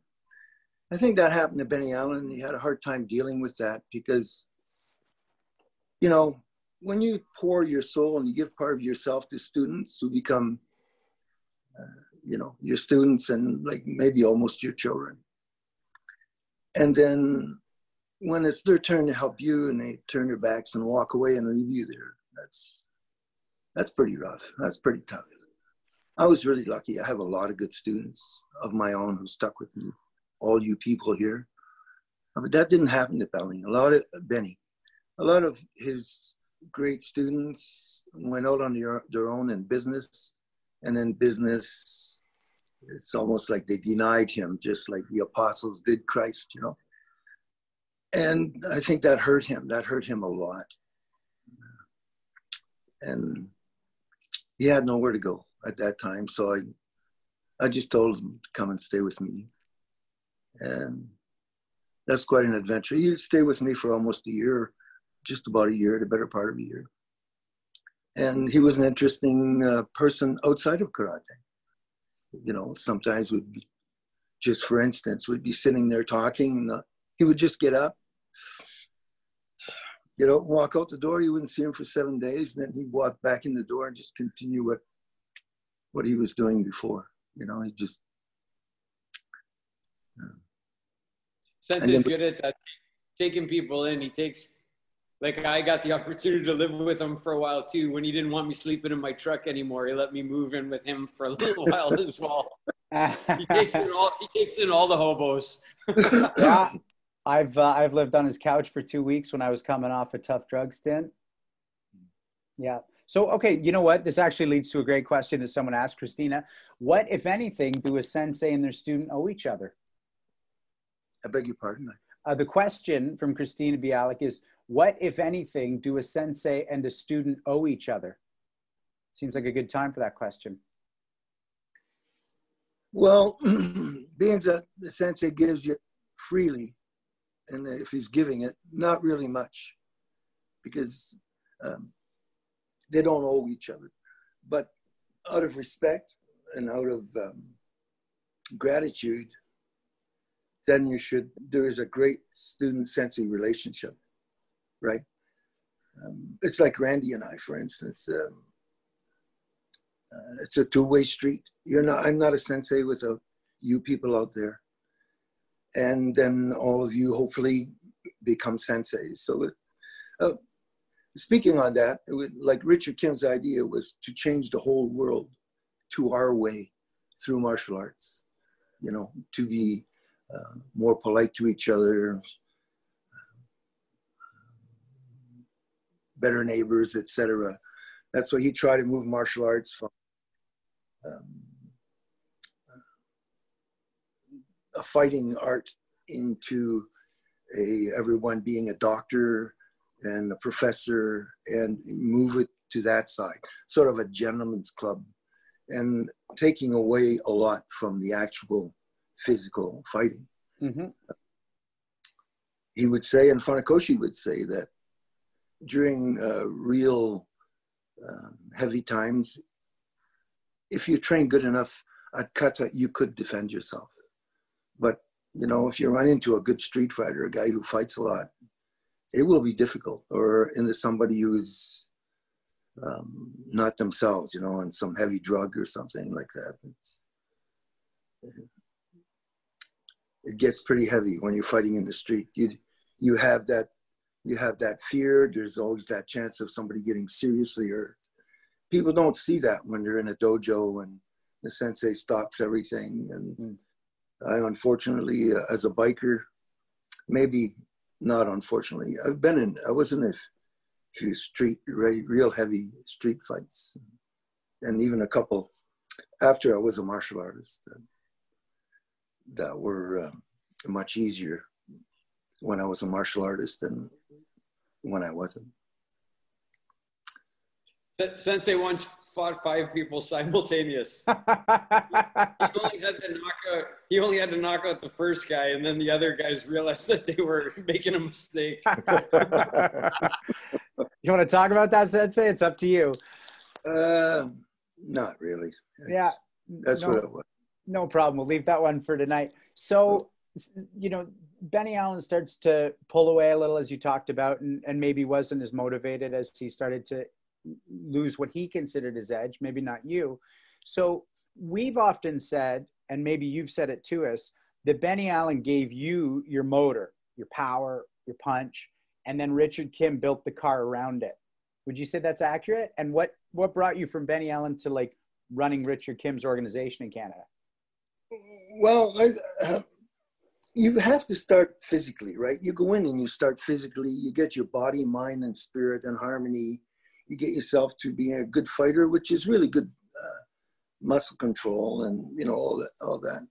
I think that happened to benny allen. He had a hard time dealing with that because you know when you pour your soul and you give part of yourself to students who become uh, you know your students and like maybe almost your children and then when it's their turn to help you and they turn their backs and walk away and leave you there that's that's pretty rough. That's pretty tough. I was really lucky. I have a lot of good students of my own who stuck with me all you people here. But that didn't happen to Benny. A lot of Benny, a lot of his great students went out on their, their own in business, and in business it's almost like they denied him, just like the apostles did Christ, you know. And I think that hurt him. That hurt him a lot. And he had nowhere to go at that time. So I, I just told him to come and stay with me. And that's quite an adventure. He stayed with me for almost a year, just about a year, the better part of a year. And he was an interesting uh, person outside of karate you know, sometimes would be, just for instance, we'd be sitting there talking, and uh, he would just get up, you know, walk out the door. You wouldn't see him for seven days, and then he'd walk back in the door and just continue what what he was doing before. You know, he just. Uh, Sensei's good at that, taking people in. He takes like I got the (laughs) opportunity to live with him for a while too. When he didn't want me sleeping in my truck anymore, he let me move in with him for a little (laughs) while as well. he takes in all he takes in all the hobos. (laughs) yeah, I've uh, I've lived on his couch for two weeks when I was coming off a tough drug stint. Yeah. So okay, you know what? This actually leads to a great question that someone asked Christina. What, if anything, do a sensei and their student owe each other? I beg your pardon. Uh, the question from Christina Bialik is what, if anything, do a sensei and a student owe each other? Seems like a good time for that question. Well, (clears throat) being that the sensei gives it freely, and if he's giving it, not really much, because um, they don't owe each other. But out of respect and out of um, gratitude, then you should, there is a great student sensei relationship right? Um, it's like Randy and I, for instance. Um, uh, it's a two-way street. You're not. I'm not a sensei with a, you people out there, and then all of you hopefully become senseis. So, uh, speaking on that, would, like Richard Kim's idea was to change the whole world to our way through martial arts. You know, to be uh, more polite to each other, better neighbors, etc. That's why he tried to move martial arts from um, a fighting art into a everyone being a doctor and a professor and move it to that side, sort of a gentleman's club, and taking away a lot from the actual physical fighting. Mm-hmm. he would say, and Funakoshi would say that during uh, real um, heavy times, if you train good enough at kata, you could defend yourself. But you know, if you run into a good street fighter, a guy who fights a lot, it will be difficult. Or into somebody who's um, not themselves, you know, on some heavy drug or something like that. It's, it gets pretty heavy when you're fighting in the street. You you have that you have that fear. There's always that chance of somebody getting seriously hurt. People don't see that when they're in a dojo and the sensei stops everything. And mm. I, unfortunately, uh, as a biker, maybe not unfortunately, I've been in. I was in a few street real heavy street fights, and even a couple after I was a martial artist that, that were um, much easier when I was a martial artist than when I wasn't. Sensei once fought five people simultaneous. (laughs) he only had to knock out. He only had to knock out the first guy, and then the other guys realized that they were (laughs) making a mistake. (laughs) you want to talk about that, Sensei? It's up to you. Uh, not really. It's, yeah, that's no, what it was. No problem. We'll leave that one for tonight. So, you know, Benny Allen starts to pull away a little, as you talked about, and, and maybe wasn't as motivated as he started to lose what he considered his edge, maybe not you. So, we've often said, and maybe you've said it to us, that Benny Allen gave you your motor, your power, your punch, and then Richard Kim built the car around it. Would you say that's accurate? And what what brought you from Benny Allen to like running Richard Kim's organization in Canada? Well, I, you have to start physically, right? You go in and you start physically. You get your body, mind, and spirit in harmony. You get yourself to being a good fighter, which is really good uh, muscle control and you know all that, all that.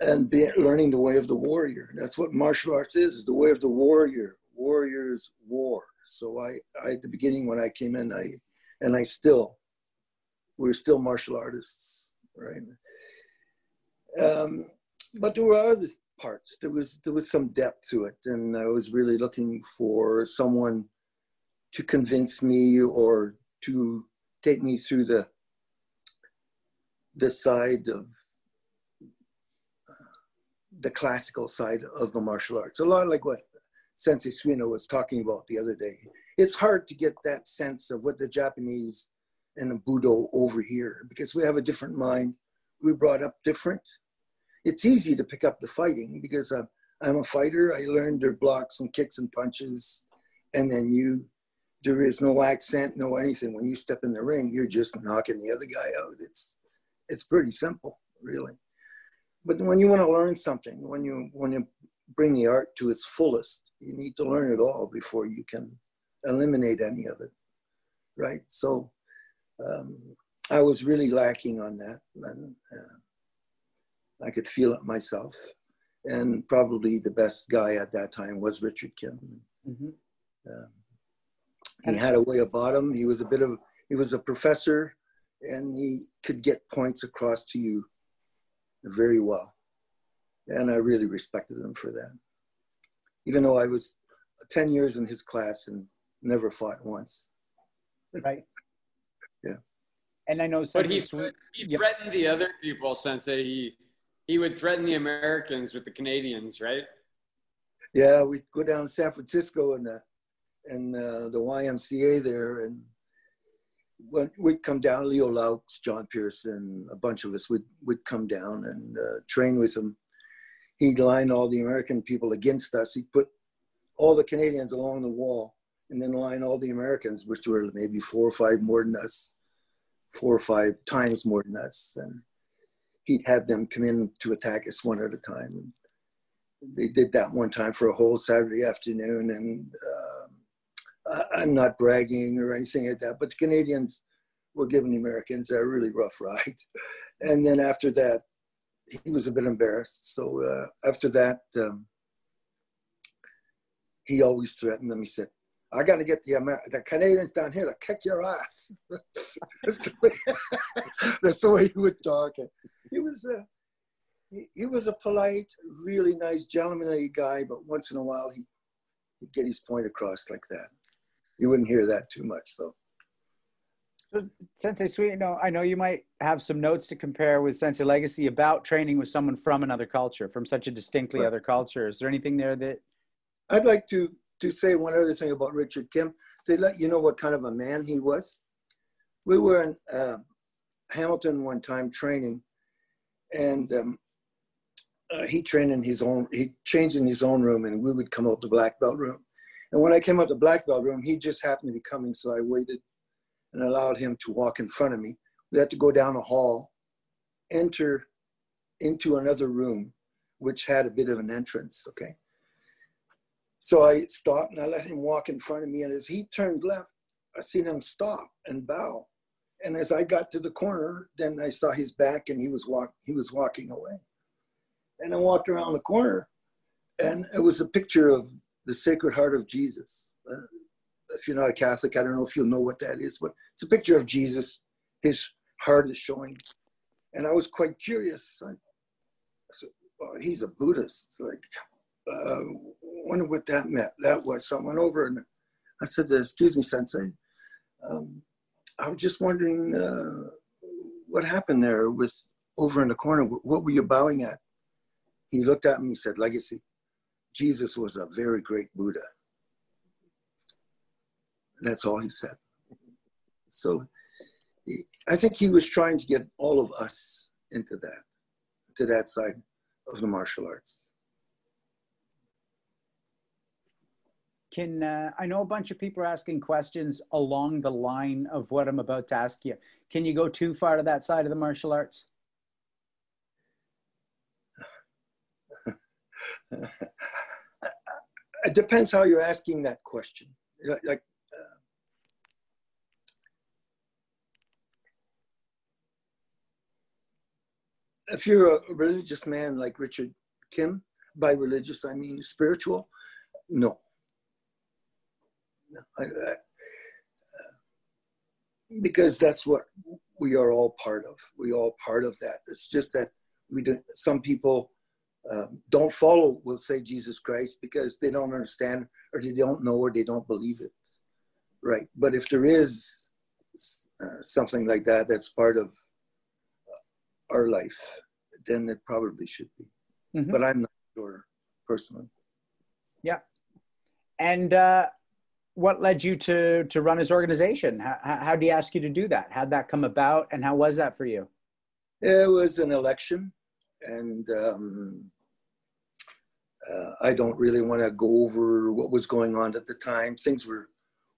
And be, learning the way of the warrior. That's what martial arts is: is the way of the warrior. Warriors war. So I, I at the beginning when I came in, I, and I still, we're still martial artists, right? Um, but there were other parts. There was there was some depth to it, and I was really looking for someone to convince me or to take me through the the side of uh, the classical side of the martial arts. A lot like what Sensei Suino was talking about the other day. It's hard to get that sense of what the Japanese and the Budo over here because we have a different mind. We brought up different it's easy to pick up the fighting because I'm, I'm a fighter. I learned their blocks and kicks and punches. And then you, there is no accent, no anything. When you step in the ring, you're just knocking the other guy out. It's, it's pretty simple, really. But when you want to learn something, when you, when you bring the art to its fullest, you need to learn it all before you can eliminate any of it, right? So um, I was really lacking on that. And, uh, I could feel it myself. And probably the best guy at that time was Richard Kim. Mm-hmm. Uh, he had a way about him. He was a bit of, he was a professor and he could get points across to you very well. And I really respected him for that. Even though I was 10 years in his class and never fought once. Right. yeah. And I know, but he, he threatened the other people, Sensei. He, he would threaten the Americans with the Canadians, right? Yeah, we'd go down to San Francisco and uh, and uh, the YMCA there, and when we'd come down, Leo Laux, John Pearson, a bunch of us would would come down and uh, train with him. He'd line all the American people against us. He'd put all the Canadians along the wall, and then line all the Americans, which were maybe four or five more than us, four or five times more than us, and he'd have them come in to attack us one at a time. They did that one time for a whole Saturday afternoon, and uh, I'm not bragging or anything like that, but the Canadians were giving the Americans a really rough ride. (laughs) And then after that, he was a bit embarrassed. So uh, after that, um, he always threatened them. He said, I got to get the Amer- the Canadians down here to kick your ass. (laughs) that's, the way, (laughs) that's the way he would talk. He was, uh, he, he was a polite, really nice, gentlemanly guy, but once in a while he, he'd get his point across like that. You wouldn't hear that too much, though. So, Sensei Suino, I know you might have some notes to compare with Sensei Legacy about training with someone from another culture, from such a distinctly Right. other culture. Is there anything there that I'd like to to say one other thing about Richard Kim to let you know what kind of a man he was. We were in uh, Hamilton one time training, and um, uh, he trained in his own. He changed in his own room, and we would come out the black belt room. And when I came out the black belt room, he just happened to be coming, so I waited and allowed him to walk in front of me. We had to go down a hall, enter into another room, which had a bit of an entrance. Okay. So I stopped and I let him walk in front of me. And as he turned left, I seen him stop and bow. And as I got to the corner, then I saw his back and he was walk he was walking away. And I walked around the corner and it was a picture of the Sacred Heart of Jesus. Uh, if you're not a Catholic, I don't know if you'll know what that is, but it's a picture of Jesus. His heart is showing. And I was quite curious. I, I said, well, he's a Buddhist. Like, uh, wonder what that meant. That was. So I went over and I said, "Excuse me, Sensei. Um, I was just wondering uh, what happened there with over in the corner. What were you bowing at?" He looked at me. and said, "Legacy. Jesus was a very great Buddha." That's all he said. So I think he was trying to get all of us into that, to that side of the martial arts. Can uh, I know a bunch of people are asking questions along the line of what I'm about to ask you. Can you go too far to that side of the martial arts? it depends how you're asking that question. Like, uh, if you're a religious man like Richard Kim, by religious I mean spiritual, no. I, uh, because that's what we are all part of. We all part of that. It's just that we do. Some people um, don't follow, we'll say Jesus Christ because they don't understand or they don't know or they don't believe it. Right. But if there is uh, something like that that's part of our life, then it probably should be. Mhm. But I'm not sure personally. Yeah. And uh, what led you to to run his organization? How, how did he ask you to do that? How'd that come about, and how was that for you? It was an election, and um, uh, I don't really want to go over what was going on at the time. Things were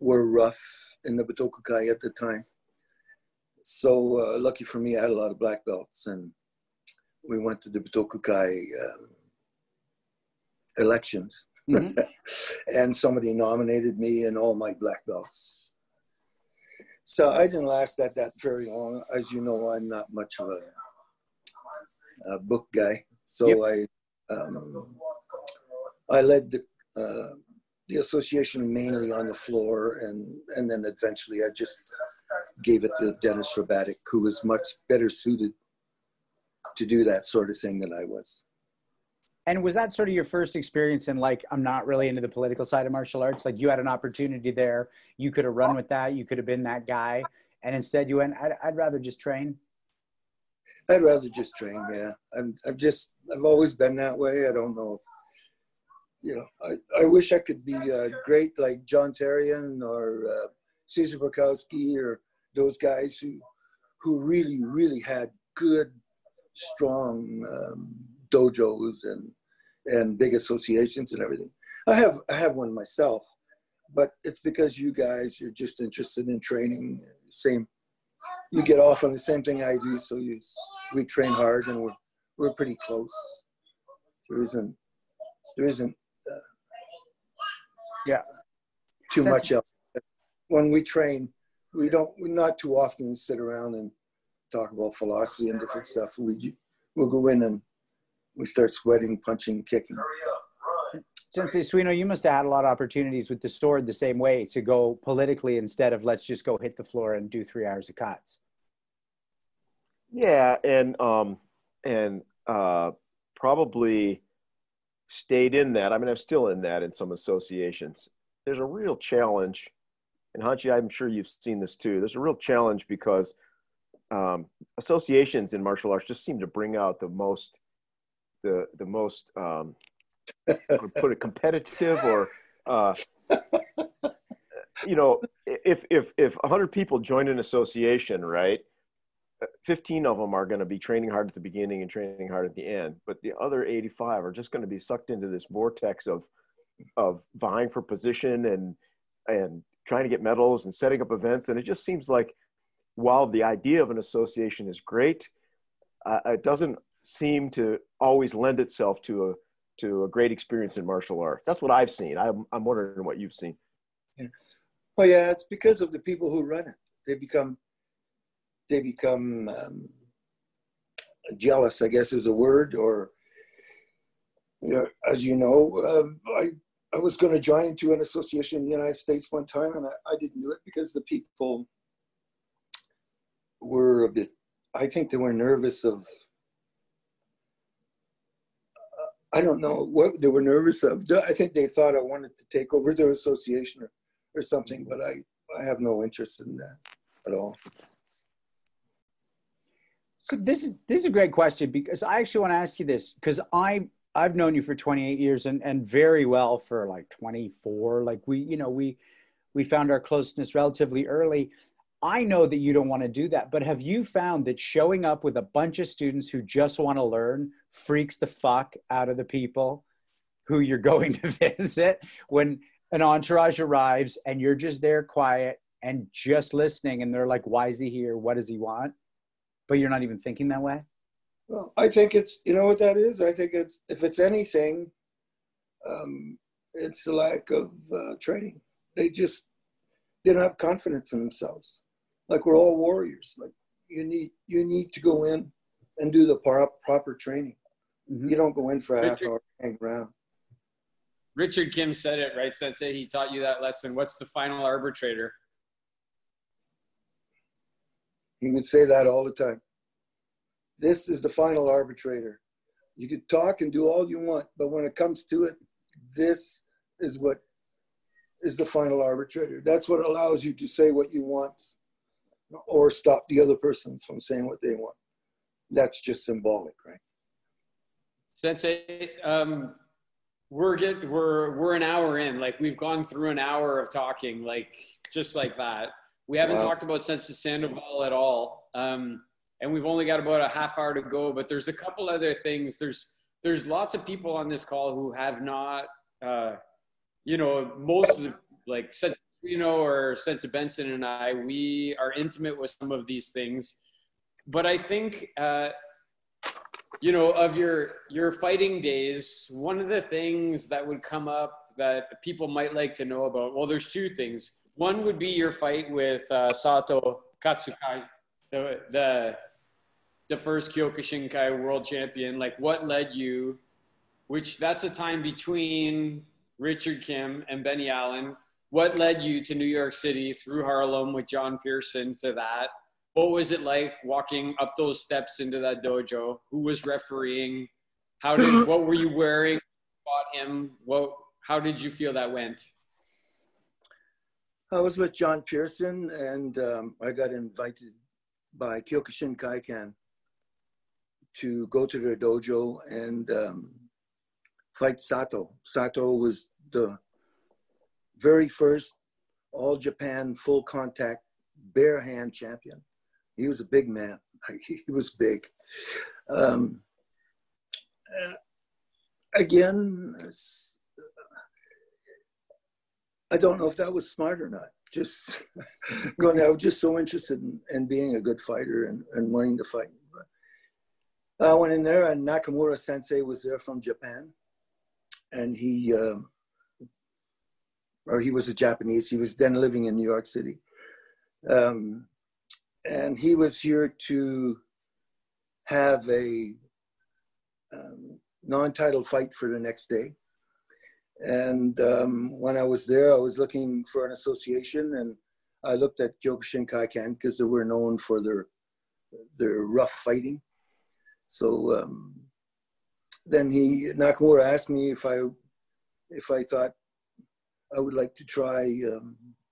were rough in the Butokukai at the time. So uh, lucky for me, I had a lot of black belts, and we went to the Butokukai um, elections, Mhm. (laughs) and somebody nominated me and all my black belts. So I didn't last that that very long. As you know, I'm not much of a, a book guy, so Yep. I um, I led the uh, the association mainly on the floor, and and then eventually I just gave it to Dennis Rabatic, who was much better suited to do that sort of thing than I was. And was that sort of your first experience in like I'm not really into the political side of martial arts? Like you had an opportunity there, you could have run with that, you could have been that guy, and instead you went, I'd, I'd rather just train. I'd rather just train. Yeah, I'm. I've just. I've always been that way. I don't know. You know, I, I wish I could be uh, great like John Therien or uh, Cezar Borkowski or those guys who who really really had good, strong um, dojos and and big associations and everything. I have I have one myself, but it's because you guys you're just interested in training. Same you get off on the same thing I do, so you we train hard and we're we're pretty close. There isn't there isn't uh, Yeah. too much else. When we train, we don't we not too often sit around and talk about philosophy and different stuff. We we'll go in and we start sweating, punching, kicking. Sensei Suino, you must have had a lot of opportunities with the sword the same way to go politically instead of let's just go hit the floor and do three hours of cuts. Yeah, and um, and uh, probably stayed in that. I mean, I'm still in that in some associations. There's a real challenge, and Hanshi, I'm sure you've seen this too. There's a real challenge because um, associations in martial arts just seem to bring out the most, the the most, um, put it competitive or, uh, you know, if if if 100 people join an association, right? 15 of them are going to be training hard at the beginning and training hard at the end but the other 85 are just going to be sucked into this vortex of of vying for position and and trying to get medals and setting up events and it just seems like while the idea of an association is great uh, it doesn't seem to always lend itself to a to a great experience in martial arts that's what i've seen i'm, I'm wondering what you've seen yeah. well yeah it's because of the people who run it they become they become um, jealous, I guess is a word, or you know, as you know, um, I I was going to join to an association in the United States one time, and I, I didn't do it because the people were a bit. I think they were nervous of. I don't know what they were nervous of. I think they thought I wanted to take over their association or, or something, but I, I have no interest in that at all. So this is this is a great question because I actually want to ask you this because I I've known you for 28 years and and very well for like 24. Like we you know we we found our closeness relatively early. I know that you don't want to do that, but have you found that showing up with a bunch of students who just want to learn freaks the fuck out of the people who you're (laughs) going to visit when an entourage arrives and you're just there quiet and just listening and they're like, why is he here? What does he want? but you're not even thinking that way? Well, I think it's you know what that is. I think it's if it's anything, um, it's a lack of uh, training. They just they don't have confidence in themselves. Like we're all warriors. Like you need you need to go in and do the par- proper training. Mm-hmm. You don't go in for a half hour hang around. Richard Kim said it right. Sensei, he taught you that lesson. What's the final arbitrator? He would say that all the time. This is the final arbitrator. You could talk and do all you want, but when it comes to it, this is what is the final arbitrator. That's what allows you to say what you want or stop the other person from saying what they want. That's just symbolic, right? Sensei, um, we're get we're we're an hour in. Like we've gone through an hour of talking, like just like that. We haven't wow. talked about Sensei Sandoval at all. Um, and we've only got about a half hour to go, but there's a couple other things. There's, there's lots of people on this call who have not, uh, you know, most of the, like Sensei, you know, or Sensei Benson and I, we are intimate with some of these things. But I think, uh, you know, of your, your fighting days, one of the things that would come up that people might like to know about, well, there's two things. One would be your fight with uh, Sato Katsuaki, the, the the first Kyokushinkai world champion. Like, what led you? Which that's a time between Richard Kim and Benny Allen. What led you to New York City through Harlem with John Pearson to that? What was it like walking up those steps into that dojo? Who was refereeing? How did (clears throat) what were you wearing? Fought him. What? How did you feel that went? I was with John Pearson, and um, I got invited by Kyokushin Kaikan to go to their dojo and um, fight Sato. Sato was the very first all Japan full contact bare hand champion. He was a big man. (laughs) He was big. Um, uh, again, I don't know if that was smart or not. Just (laughs) going, I was just so interested in, in being a good fighter and, and wanting to fight. I went in there, and Nakamura Sensei was there from Japan, and he, uh, or he was a Japanese. He was then living in New York City, um, and he was here to have a um, non-title fight for the next day and um, when I was there, I was looking for an association, and I looked at Kyokushin Kaikan because they were known for their their rough fighting. So um, then he Nakamura asked me if I if I thought I would like to try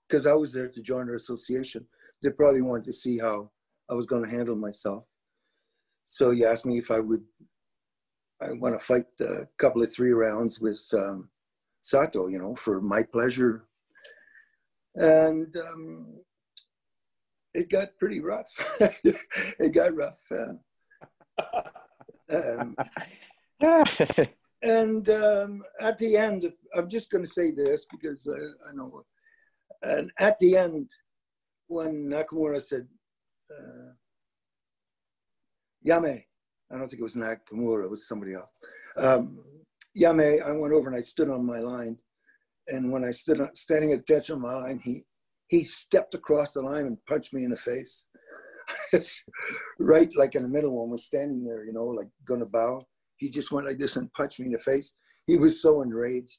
because um, I was there to join our association. They probably wanted to see how I was going to handle myself. So he asked me if I would I want to fight a couple of three rounds with um, Sato, you know, for my pleasure. And um, it got pretty rough. (laughs) it got rough. Uh, (laughs) um, (laughs) and um, at the end, I'm just going to say this because I, I know. And at the end, when Nakamura said, uh, Yame, I don't think it was Nakamura, it was somebody else. Um, Yame, I went over and I stood on my line. And when I stood standing at attention on my line, he, he stepped across the line and punched me in the face. (laughs) right like in the middle when we're standing there, you know, like gonna bow. He just went like this and punched me in the face. He was so enraged.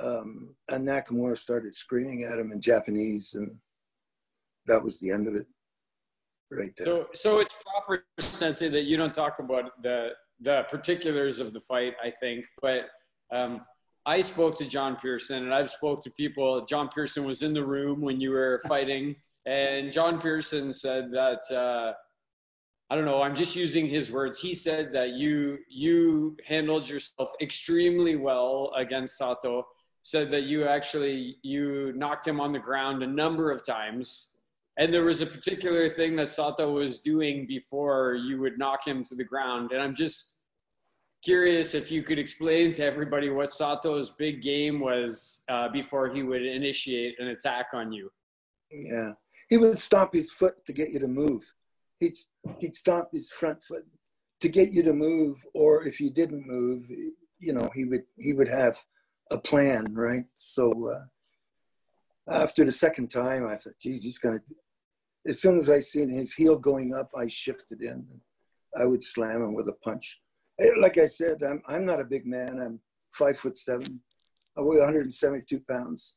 Um, and Nakamura started screaming at him in Japanese, and that was the end of it. Right there. So, so it's proper, Sensei, that you don't talk about the the particulars of the fight. I think, but um, I spoke to John Pearson, and I've spoke to people. John Pearson was in the room when you were fighting, and John Pearson said that. Uh, I don't know. I'm just using his words. He said that you you handled yourself extremely well against Sato. Said that you actually you knocked him on the ground a number of times, and there was a particular thing that Sato was doing before you would knock him to the ground. And I'm just curious if you could explain to everybody what Sato's big game was uh, before he would initiate an attack on you. Yeah, he would stomp his foot to get you to move he'd he'd stomp his front foot to get you to move, or if you didn't move, you know, he would he would have a plan, right? So uh, after the second time, I thought, geez, he's gonna. As soon as I seen his heel going up, I shifted in. I would slam him with a punch. Like I said, I'm I'm not a big man. I'm five foot seven. I weigh 172 pounds,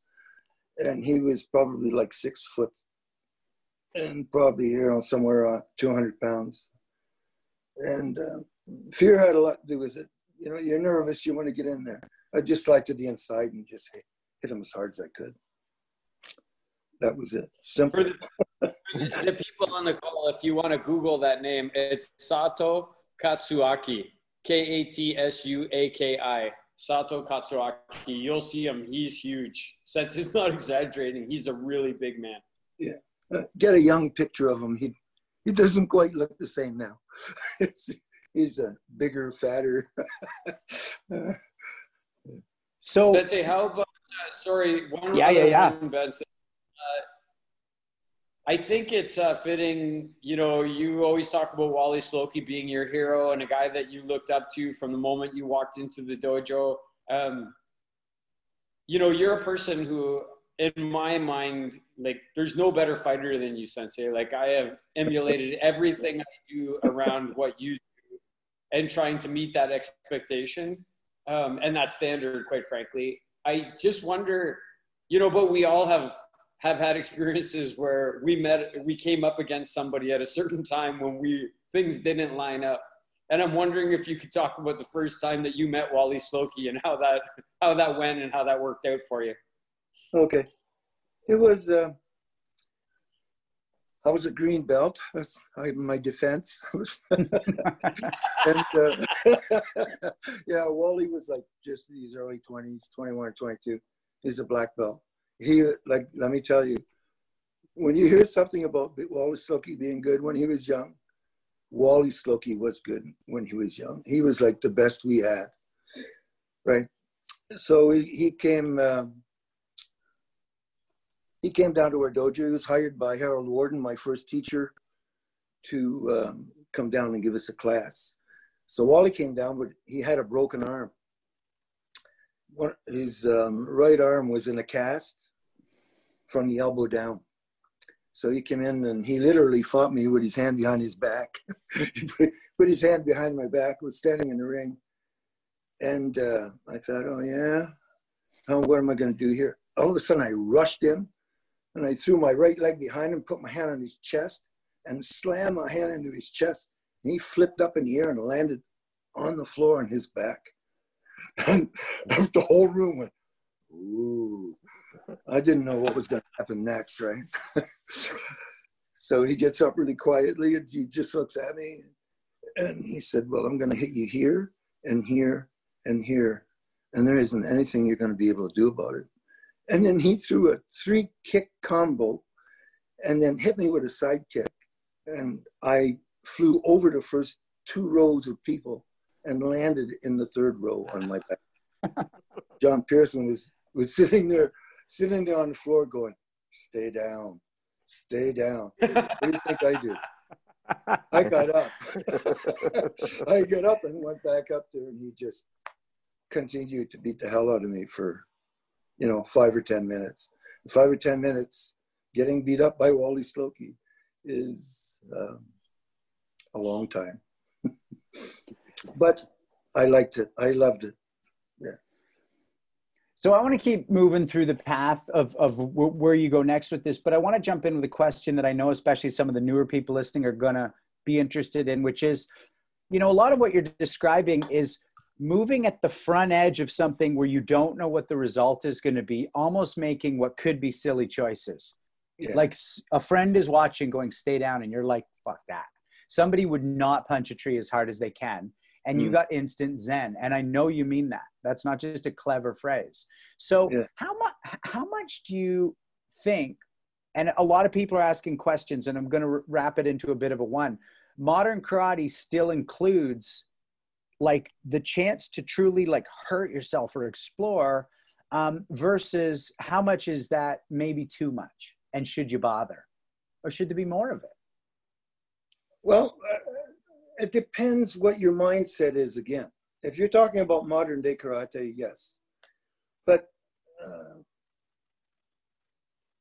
and he was probably like six foot and probably you know somewhere uh, 200 pounds. And uh, fear had a lot to do with it. You know, you're nervous, you want to get in there. I just slid to the inside and just hit, hit him as hard as I could. That was it. Simple. For the, for the people on the call, if you want to Google that name, it's Sato Katsuaki, K A T S U A K I. Sato Katsuaki. You'll see him. He's huge. Since he's not exaggerating, he's a really big man. Yeah get a young picture of him. He he doesn't quite look the same now. (laughs) he's a bigger, fatter. (laughs) so let's say how about uh, sorry one yeah yeah yeah Benson. Uh, I think it's uh, fitting. You know, you always talk about Wally Slocki being your hero and a guy that you looked up to from the moment you walked into the dojo. Um, you know, you're a person who in my mind, like there's no better fighter than you, Sensei. Like I have emulated everything I do around (laughs) what you do, and trying to meet that expectation um, and that standard. Quite frankly, I just wonder, you know. But we all have have had experiences where we met, we came up against somebody at a certain time when we things didn't line up. And I'm wondering if you could talk about the first time that you met Wally Slocki and how that how that went and how that worked out for you. Okay. It was, uh, I was a green belt. That's I, my defense. (laughs) (laughs) and uh, (laughs) yeah, Wally was like just in his early 20s, 21 or 22. He's a black belt. He, like, let me tell you, when you hear something about Wally Slocki being good when he was young, Wally Slocki was good when he was young. He was like the best we had, right? So he, he came, um, he came down to our dojo. He was hired by Harold Warden, my first teacher, to um, come down and give us a class. So Wally came down, but he had a broken arm. One, his um, right arm was in a cast from the elbow down. So he came in and he literally fought me with his hand behind his back. (laughs) he put, put, his hand behind my back, was standing in the ring. And uh, I thought, oh yeah, oh, what am I going to do here? All of a sudden I rushed in and I threw my right leg behind him, put my hand on his chest, and slammed my hand into his chest. And he flipped up in the air and landed on the floor on his back. (laughs) And (laughs) the whole room went, ooh. I didn't know what was going to happen next, right? (laughs) so he gets up really quietly and he just looks at me and he said, Well, I'm going to hit you here and here and here. And there isn't anything you're going to be able to do about it. And then he threw a three kick combo and then hit me with a side kick. And I flew over the first two rows of people and landed in the third row on my back. (laughs) John Pearson was, was sitting there, sitting there on the floor going, stay down, stay down. What do you think I did? I got up. (laughs) I got up and went back up there and he just continued to beat the hell out of me for, you know, five or 10 minutes. Five or 10 minutes getting beat up by Wally Slocki is um, a long time. (laughs) but I liked it. I loved it. Yeah. So I want to keep moving through the path of, of where you go next with this, but I want to jump into the question that I know, especially some of the newer people listening are going to be interested in, which is, you know, a lot of what you're describing is moving at the front edge of something where you don't know what the result is going to be, almost making what could be silly choices. Yeah. Like a friend is watching going, stay down, and you're like, fuck that. Somebody would not punch a tree as hard as they can. And mm. you got instant zen. And I know you mean that. That's not just a clever phrase. So yeah. how much how much do you think and a lot of people are asking questions and I'm going to wrap it into a bit of a one. Modern karate still includes like the chance to truly like hurt yourself or explore um, versus how much is that maybe too much? And should you bother? Or should there be more of it? Well uh, it depends what your mindset is again. If you're talking about modern day karate yes. But uh,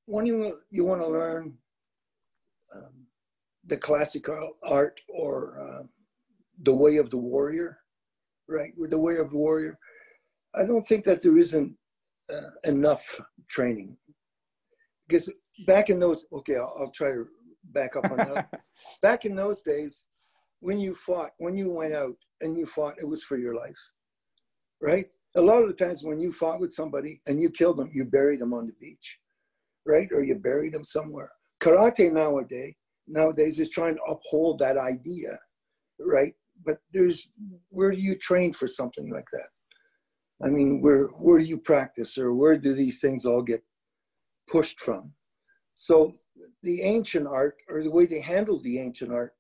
when you you want to learn um, the classic art or uh, the way of the warrior right? With the way of the warrior. I don't think that there isn't uh, enough training because back in those, okay, I'll, I'll try to back up on that. (laughs) back in those days, when you fought, when you went out and you fought, it was for your life, right? A lot of the times when you fought with somebody and you killed them, you buried them on the beach, right? Or you buried them somewhere. Karate nowadays, nowadays is trying to uphold that idea, right? But there's where do you train for something like that? I mean, where where do you practice, or where do these things all get pushed from? So the ancient art, or the way they handled the ancient art,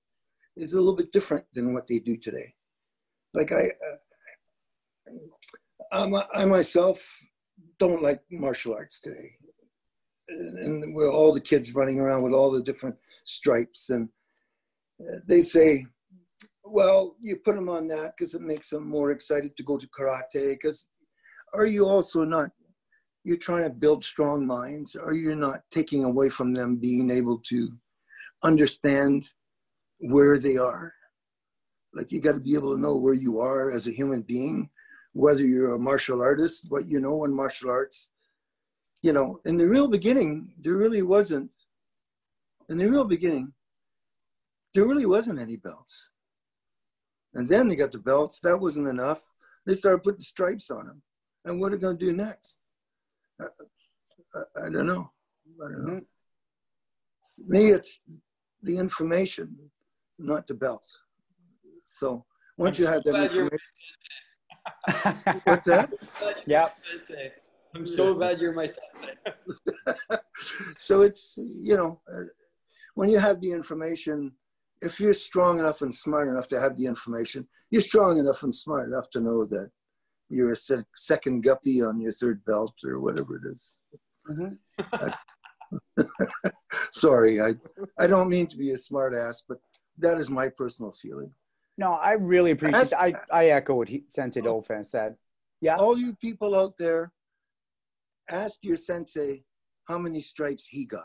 is a little bit different than what they do today. Like I, uh, I myself don't like martial arts today, and with all the kids running around with all the different stripes, and uh, they say well, you put them on that because it makes them more excited to go to karate. Because are you also not? You're trying to build strong minds. Are you not taking away from them being able to understand where they are? Like you got to be able to know where you are as a human being, whether you're a martial artist, what you know in martial arts. You know, in the real beginning, there really wasn't. In the real beginning, there really wasn't any belts and then they got the belts. That wasn't enough. They started putting stripes on them. And what are they going to do next? I, I, I, don't know. I don't know. Mm-hmm. Me, it's the information, not the belt. So once I'm you so have that information. What's that? (laughs) Yeah. I'm so glad you're my sensei. (laughs) so it's, you know, uh, when you have the information, if you're strong enough and smart enough to have the information, you're strong enough and smart enough to know that you're a sec- second guppy on your third belt or whatever it is. Mm-hmm. (laughs) sorry, I, I don't mean to be a smart ass, but that is my personal feeling. No, I really appreciate I, I echo what he, Sensei Dauphin said. Yeah. All you people out there, ask your sensei how many stripes he got.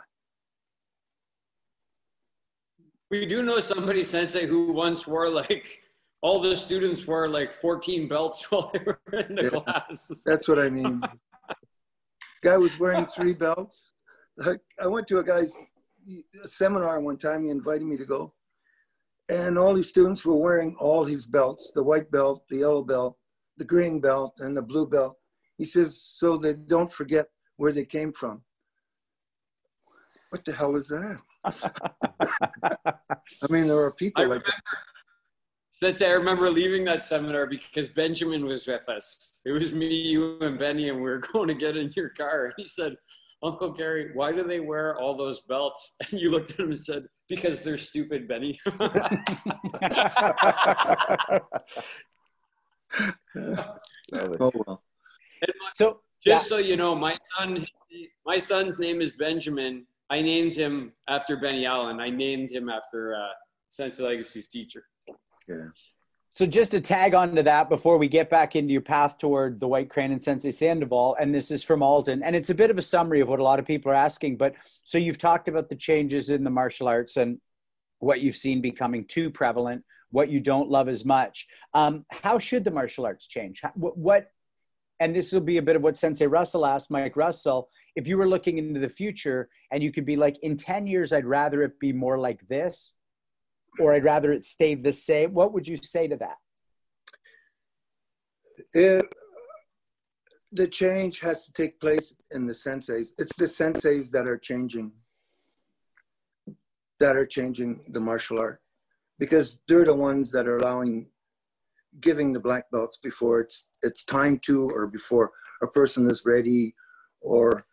We do know somebody, Sensei, who once wore like all the students wore like 14 belts (laughs) while they were in the yeah, class. That's what I mean. Guy was wearing three belts. I went to a guy's seminar one time. He invited me to go, And all these students were wearing all his belts the white belt, the yellow belt, the green belt, and the blue belt. He says, so they don't forget where they came from. What the hell is that? I mean, there are people I like remember, since I remember leaving that seminar because Benjamin was with us. It was me, you, and Benny, and we were (laughs) going to get in your car. And he said, Uncle Gary, why do they wear all those belts? (laughs) And you looked at him and said, Because they're stupid, Benny. Oh well. so Just so you know, my son, my son's name is Benjamin. I named him after Benny Allen. I named him after uh, Sensei Legacy's teacher. Yeah. So just to tag on to that before we get back into your path toward the White Crane and Sensei Sandoval, and this is from Alden, and it's a bit of a summary of what a lot of people are asking. But so you've talked about the changes in the martial arts and what you've seen becoming too prevalent, what you don't love as much. Um, how should the martial arts change? What, what, and this will be a bit of what Sensei Russell asked Mike Russell. If you were looking into the future and you could be like, in 10 years, I'd rather it be more like this, or I'd rather it stay the same, what would you say to that? It, the change has to take place in the senseis. It's the senseis that are changing, that are changing the martial art, because they're the ones that are allowing, giving the black belts before it's it's time to, or before a person is ready, or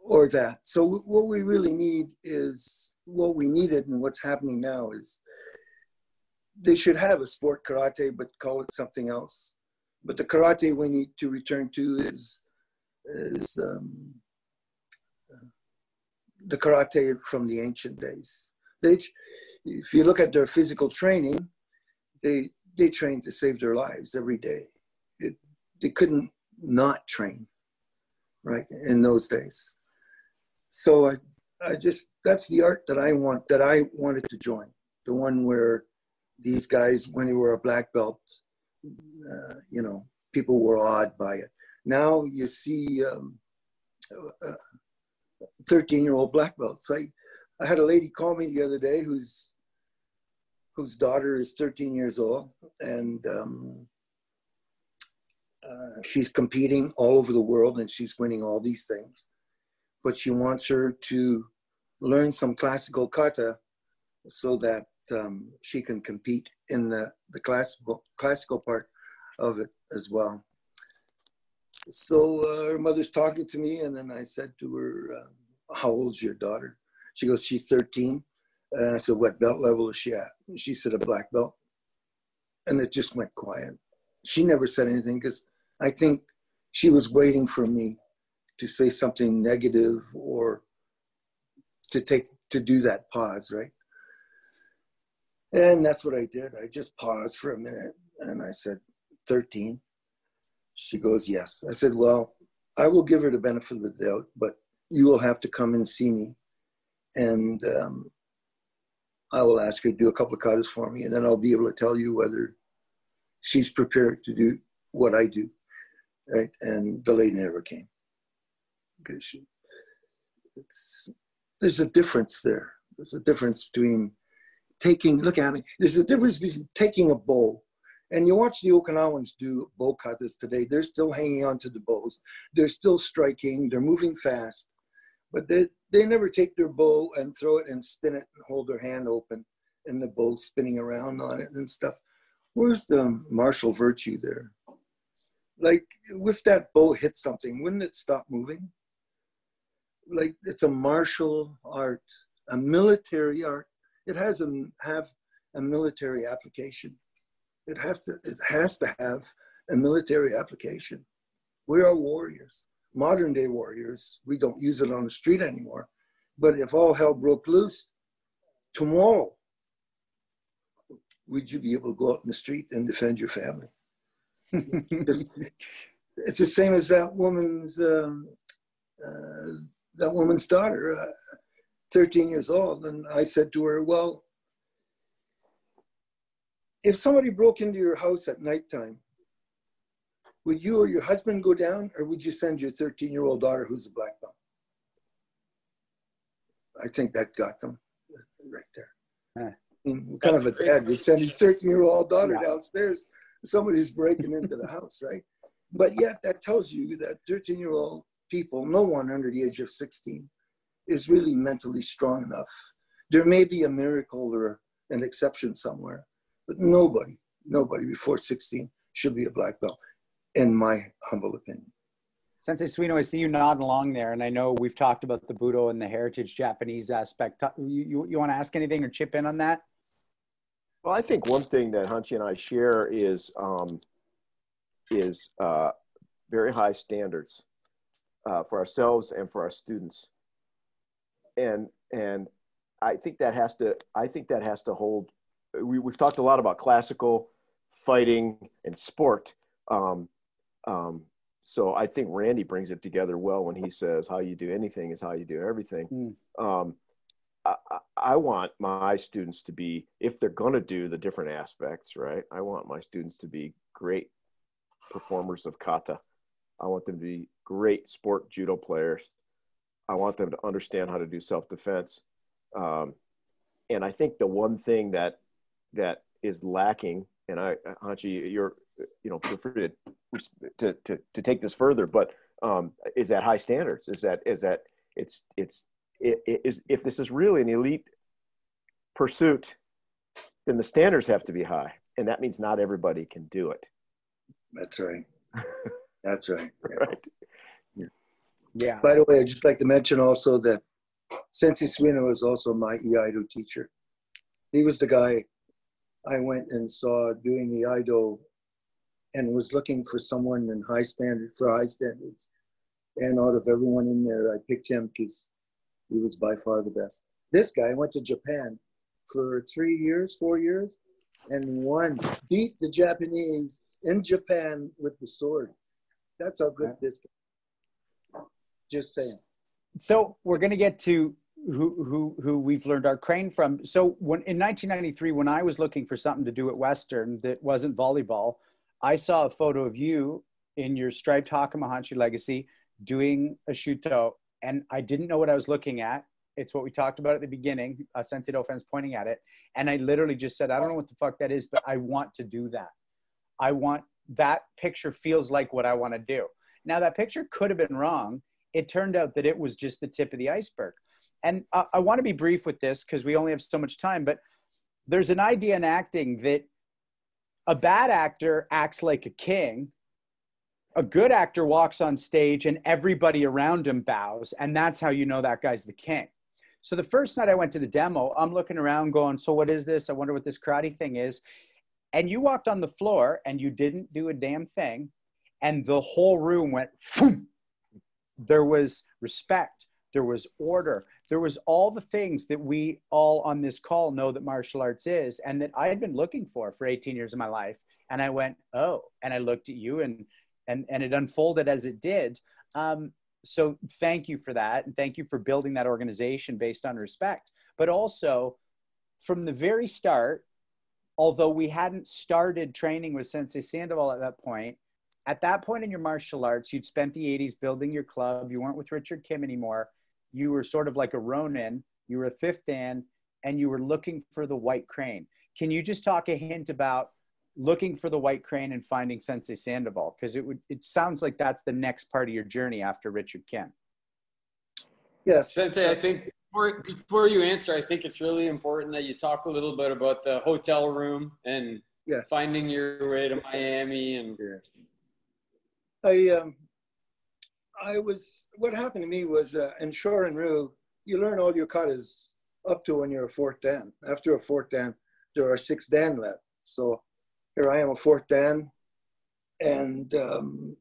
or that. So what we really need is what we needed, and what's happening now is they should have a sport karate, but call it something else. But the karate we need to return to is is um, the karate from the ancient days. They, if you look at their physical training, they they train to save their lives every day. It, they couldn't not train, right, in those days. So I, I just that's the art that I want that I wanted to join, the one where these guys, when they were a black belt, uh, you know, people were awed by it. Now you see um, uh, 13 year old black belts. I, I had a lady call me the other day whose whose daughter is 13 years old and um, uh, she's competing all over the world and she's winning all these things. But she wants her to learn some classical kata so that um, she can compete in the, the classical classical part of it as well. So uh, her mother's talking to me, and then I said to her, uh, "How old's your daughter?" She goes, "She's 13." And I said, "What belt level is she at?" She said, "A black belt." And it just went quiet. She never said anything because I think she was waiting for me to say something negative or to take to do that pause, right? And that's what I did. I just paused for a minute and I said, 13. She goes, Yes. I said, Well, I will give her the benefit of the doubt, but you will have to come and see me. And um, I will ask her to do a couple of cuts for me, and then I'll be able to tell you whether she's prepared to do what I do. Right. And the lady never came. Because she, it's, there's a difference there. There's a difference between taking, look at me, there's a difference between taking a bow and you watch the Okinawans do bow cutters today, they're still hanging on to the bows. They're still striking, they're moving fast, but they, they never take their bow and throw it and spin it and hold their hand open and the bow spinning around on it and stuff. Where's the martial virtue there? Like, if that bow hit something, wouldn't it stop moving? Like, it's a martial art, a military art. It has a, have a military application. It have to. It has to have a military application. We are warriors, modern day warriors. We don't use it on the street anymore. But if all hell broke loose tomorrow, would you be able to go out in the street and defend your family? it's, (laughs) it's the same as that woman's um, uh, that woman's daughter, uh, 13 years old, and I said to her, "Well, if somebody broke into your house at nighttime, would you or your husband go down, or would you send your 13 year old daughter who's a black belt? I think that got them right there. what mm, kind of a dad would send his 13 year old daughter downstairs? Somebody's breaking into the house, right? But yet, that tells you that 13 year old people, no one under the age of 16, is really mentally strong enough. There may be a miracle or an exception somewhere, but nobody, nobody before 16 should be a black belt, in my humble opinion. Sensei Suino, I see you nodding along there, and I know we've talked about the Budo and the heritage Japanese aspect. You, you, you want to ask anything or chip in on that? Well, I think one thing that Hanshi and I share is um, is uh, very high standards uh, for ourselves and for our students, and and I think that has to I think that has to hold. We, we've talked a lot about classical fighting and sport. Um, um, so I think Randy brings it together well when he says, "How you do anything is how you do everything." Mm. Um, I, I, want my students to be, if they're going to do the different aspects, right? I want my students to be great performers of kata. I want them to be great sport judo players. I want them to understand how to do self defense. Um, and I think the one thing that that is lacking, and I, Hanshi, you're, you know, feel free to to to, to take this further, but um, is that high standards? Is that is that it's it's it, it is if this is really an elite pursuit, then the standards have to be high, and that means not everybody can do it. That's right. (laughs) That's right. Yeah. right. Yeah. By the way, I'd just like to mention also that Sensei Suino was also my Iaido teacher. He was the guy I went and saw doing the Iaido and was looking for someone in high standard for high standards. And out of everyone in there, I picked him because he was by far the best. This guy went to Japan for three years, four years, and won, beat the Japanese in Japan with the sword. That's how good this guy. Just saying. So we're going to get to who who who we've learned our crane from. So when in 1993, when I was looking for something to do at Western that wasn't volleyball, I saw a photo of you in your striped Hakama Hanshi legacy doing a shuto, and I didn't know what I was looking at. It's what we talked about at the beginning. Uh, Sensei Dauphin's pointing at it, and I literally just said, "I don't know what the fuck that is, but I want to do that. I want that picture feels like what I want to do." Now that picture could have been wrong it turned out that it was just the tip of the iceberg. And uh, I want to be brief with this because we only have so much time, but there's an idea in acting that a bad actor acts like a king. A good actor walks on stage and everybody around him bows, and that's how you know that guy's the king. So the first night I went to the demo, I'm looking around going, So what is this? I wonder what this karate thing is. And you walked on the floor and you didn't do a damn thing. And the whole room went, there was respect there was order there was all the things that we all on this call know that martial arts is and that i had been looking for for 18 years of my life and i went oh and i looked at you and and and it unfolded as it did um, so thank you for that and thank you for building that organization based on respect but also from the very start although we hadn't started training with sensei sandoval at that point at that point in your martial arts, you'd spent the 80s building your club. You weren't with Richard Kim anymore. You were sort of like a Ronin. You were a fifth Dan, and you were looking for the white crane. Can you just talk a hint about looking for the white crane and finding Sensei Sandoval? Because it would it sounds like that's the next part of your journey after Richard Kim. Yes. Sensei, I think before, before you answer, I think it's really important that you talk a little bit about the hotel room and yeah. finding your way to Miami and yeah. I um, I was what happened to me was uh, in Shorin-ryu, you learn all your katas up to when you're a fourth dan. After a fourth dan, there are six dan left. So here I am a fourth dan, and um,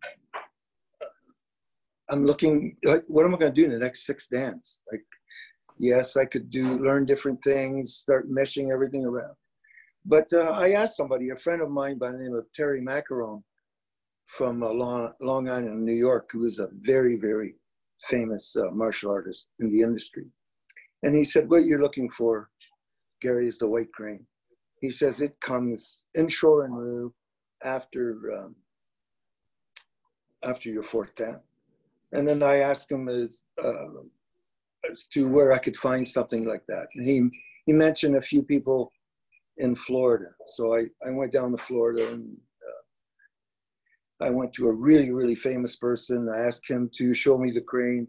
I'm looking like what am I going to do in the next six dans? Like, yes, I could do learn different things, start meshing everything around. But uh, I asked somebody, a friend of mine by the name of Terry Macaron, from uh, Long, Long Island, New York, who was a very, very famous uh, martial artist in the industry. And he said, What you're looking for, Gary, is the white crane. He says it comes in Shorin-ryu after um, after your fourth dan. And then I asked him as, uh, as to where I could find something like that. And he, he mentioned a few people in Florida. So I, I went down to Florida and I went to a really, really famous person. I asked him to show me the crane.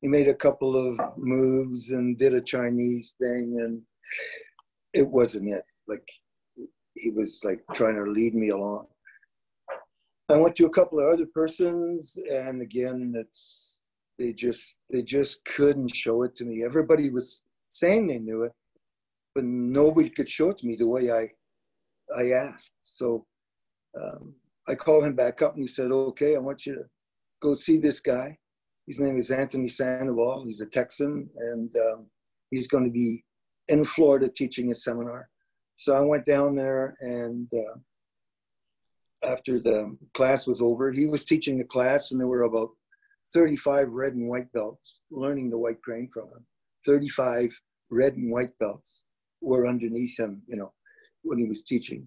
He made a couple of moves and did a Chinese thing, and it wasn't it. Like he was like trying to lead me along. I went to a couple of other persons, and again, it's they just they just couldn't show it to me. Everybody was saying they knew it, but nobody could show it to me the way I I asked. So um, I called him back up, and he said, "Okay, I want you to go see this guy. His name is Anthony Sandoval. He's a Texan, and um, he's going to be in Florida teaching a seminar." So I went down there, and uh, after the class was over, he was teaching the class, and there were about 35 red and white belts learning the white crane from him. 35 red and white belts were underneath him, you know, when he was teaching.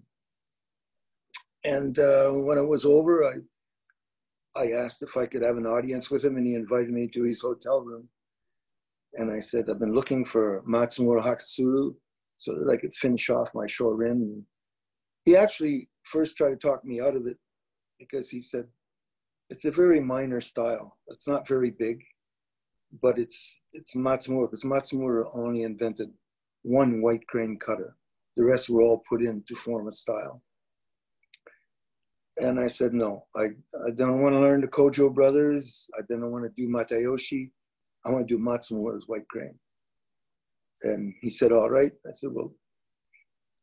And uh, when it was over, I I asked if I could have an audience with him, and he invited me to his hotel room. And I said, I've been looking for Matsumura Hakutsuru so that I could finish off my shorin. He actually first tried to talk me out of it because he said, it's a very minor style. It's not very big, but it's it's Matsumura because Matsumura only invented one white crane kata. The rest were all put in to form a style. And I said, no, I, I don't want to learn the Kojo brothers. I don't want to do Matayoshi. I want to do Matsumura's white crane. And he said, all right. I said, well,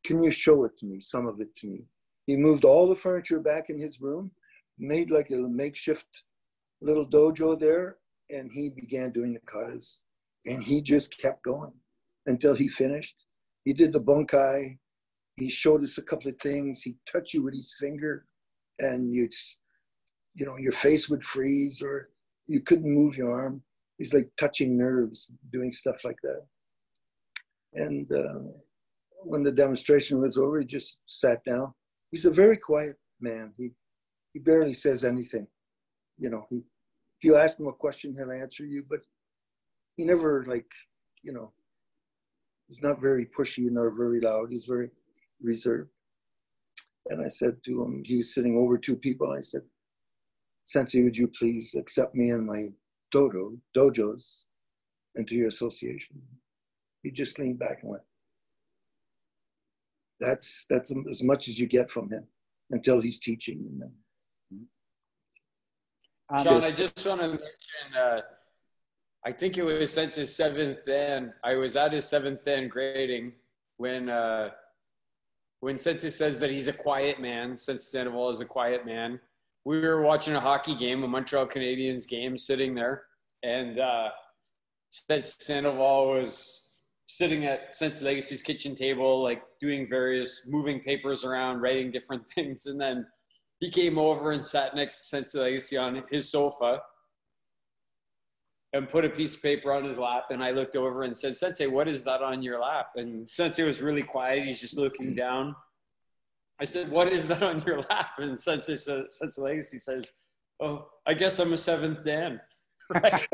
can you show it to me, some of it to me? He moved all the furniture back in his room, made like a makeshift little dojo there, and he began doing the katas. And he just kept going until he finished. He did the bunkai. He showed us a couple of things. He touched you with his finger, and you, you know, your face would freeze, or you couldn't move your arm. He's like touching nerves, doing stuff like that. And uh, when the demonstration was over, he just sat down. He's a very quiet man. He he barely says anything. You know, he if you ask him a question, he'll answer you, but he never like, you know, he's not very pushy nor very loud. He's very reserved. And I said to him, he was sitting over two people. I said, Sensei, would you please accept me and my dojo, dojos into your association? He just leaned back and went. That's that's as much as you get from him until he's teaching. Um, Sean, I just want to mention. Uh, I think it was since his seventh dan. I was at his seventh dan grading when uh, when Sensei says that he's a quiet man. Sensei Sandoval is a quiet man. We were watching a hockey game, a Montreal Canadiens game, sitting there, and uh, Sensei Sandoval was sitting at Sensei Legacy's kitchen table, like doing various moving papers around, writing different (laughs) things. And then he came over and sat next to Sensei Legacy on his sofa and put a piece of paper on his lap. And I looked over and said, Sensei, what is that on your lap? And Sensei was really quiet. He's just looking (clears throat) down. I said, what is that on your lap? And Sensei, Sensei Legacy says, oh, I guess I'm a seventh Dan. (laughs) Right?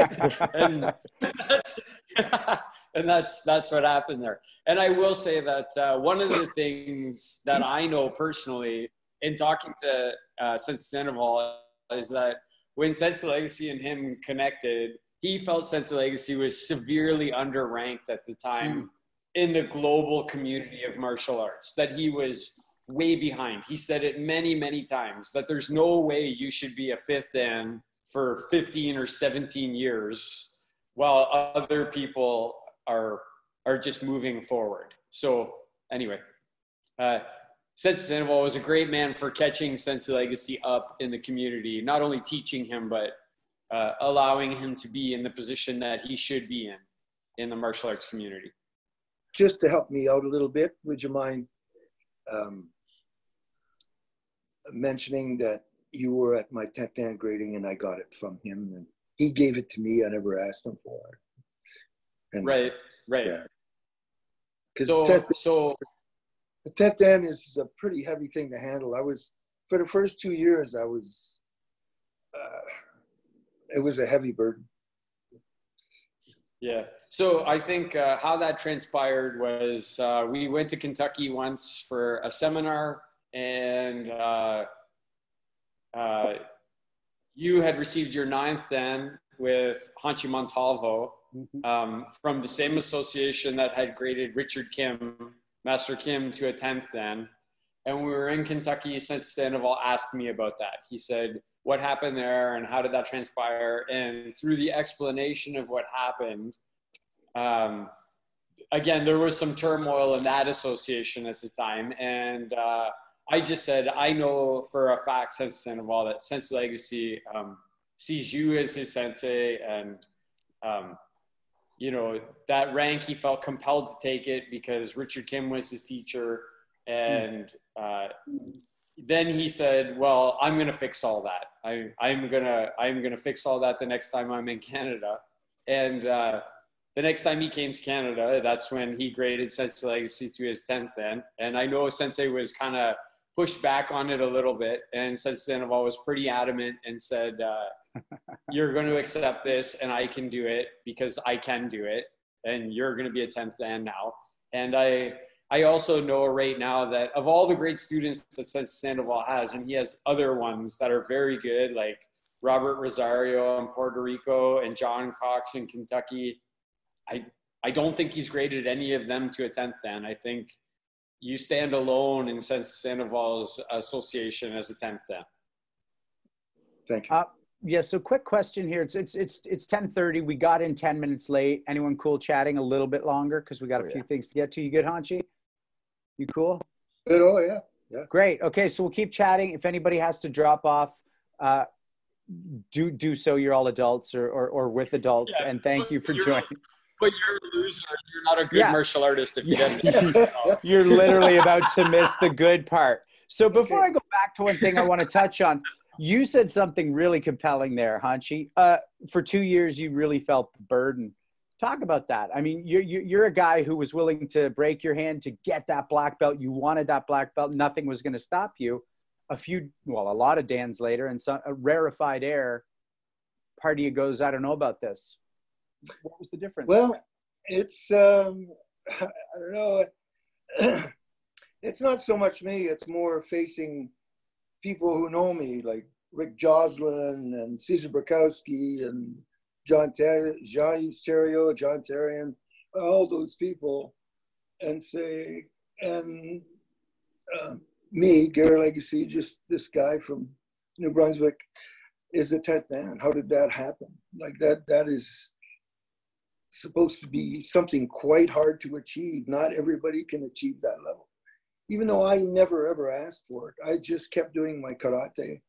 and that's, (laughs) and that's that's what happened there. And I will say that uh, one of the things that I know personally in talking to uh, Sensei Sandoval is that when Sensei Legacy and him connected, he felt Sensei Legacy was severely underranked at the time mm. in the global community of martial arts. That he was way behind. He said it many, many times that there's no way you should be a fifth dan for 15 or 17 years while other people are are just moving forward. So anyway, uh, Sensei Sandoval was a great man for catching Sensei Legacy up in the community, not only teaching him, but uh, allowing him to be in the position that he should be in in the martial arts community. Just to help me out a little bit, would you mind um, mentioning that you were at my 10th dan grading and I got it from him and he gave it to me. I never asked him for it. And, right, right. Yeah. Because so, so the tenth dan is a pretty heavy thing to handle. I was for the first two years, I was. Uh, it was a heavy burden. Yeah. So I think uh, how that transpired was uh, we went to Kentucky once for a seminar, and uh, uh you had received your ninth then with Hanshi Montalvo mm-hmm. um, from the same association that had graded Richard Kim, Master Kim, to a 10th then. And we were in Kentucky Sensei Sandoval asked me about that. He said, what happened there and how did that transpire? And through the explanation of what happened, um, again, there was some turmoil in that association at the time. And uh, I just said, I know for a fact, Sensei Sandoval, that Sensei Legacy um, sees you as his sensei. And, um, you know, that rank, he felt compelled to take it because Richard Kim was his teacher. And uh, then he said, well, I'm going to fix all that. I, I'm going to, I'm going to fix all that the next time I'm in Canada. And uh, the next time he came to Canada, that's when he graded Sensei Legacy to his 10th then. And I know Sensei was kind of pushed back on it a little bit. And Sensei Sandoval was pretty adamant and said, uh, (laughs) you're going to accept this and I can do it because I can do it. And you're going to be a 10th dan now. And I, I also know right now that of all the great students that Sensei Sandoval has, and he has other ones that are very good, like Robert Rosario in Puerto Rico and John Cox in Kentucky. I, I don't think he's graded any of them to a 10th Then I think you stand alone in Sensei Sandoval's association as a 10th Then. Thank you. Uh, yeah, so quick question here. It's it's it's it's 10:30. We got in 10 minutes late. Anyone cool chatting a little bit longer because we got a oh, few yeah. things to get to. You good, Hanshi? You cool? Good. Oh yeah. Yeah. Great. Okay, so we'll keep chatting. If anybody has to drop off, uh, do do so. You're all adults or or, or with adults, yeah. and thank you for joining but you're a loser. You're not a good yeah. martial artist if you yeah. didn't. (laughs) you're literally about to miss the good part. So before okay. I go back to one thing I want to touch on, you said something really compelling there, Hanshi. Uh, for two years, you really felt the burden. Talk about that. I mean, you're, you're a guy who was willing to break your hand to get that black belt. You wanted that black belt. Nothing was going to stop you. A few, well, a lot of Dans later, and some a rarefied air. Part of you goes, I don't know about this what was the difference? Well, it's um, (laughs) I don't know. (clears throat) it's not so much me. It's more facing people who know me, like Rick Joslin and Cezar Borkowski and John Ter- Johnny Stereo, John Therien, all those people, and say, and uh, me, Gary Legacy, just this guy from New Brunswick, is a tenth man. How did that happen? Like that, that is supposed to be something quite hard to achieve. Not everybody can achieve that level. Even though I never ever asked for it, I just kept doing my karate.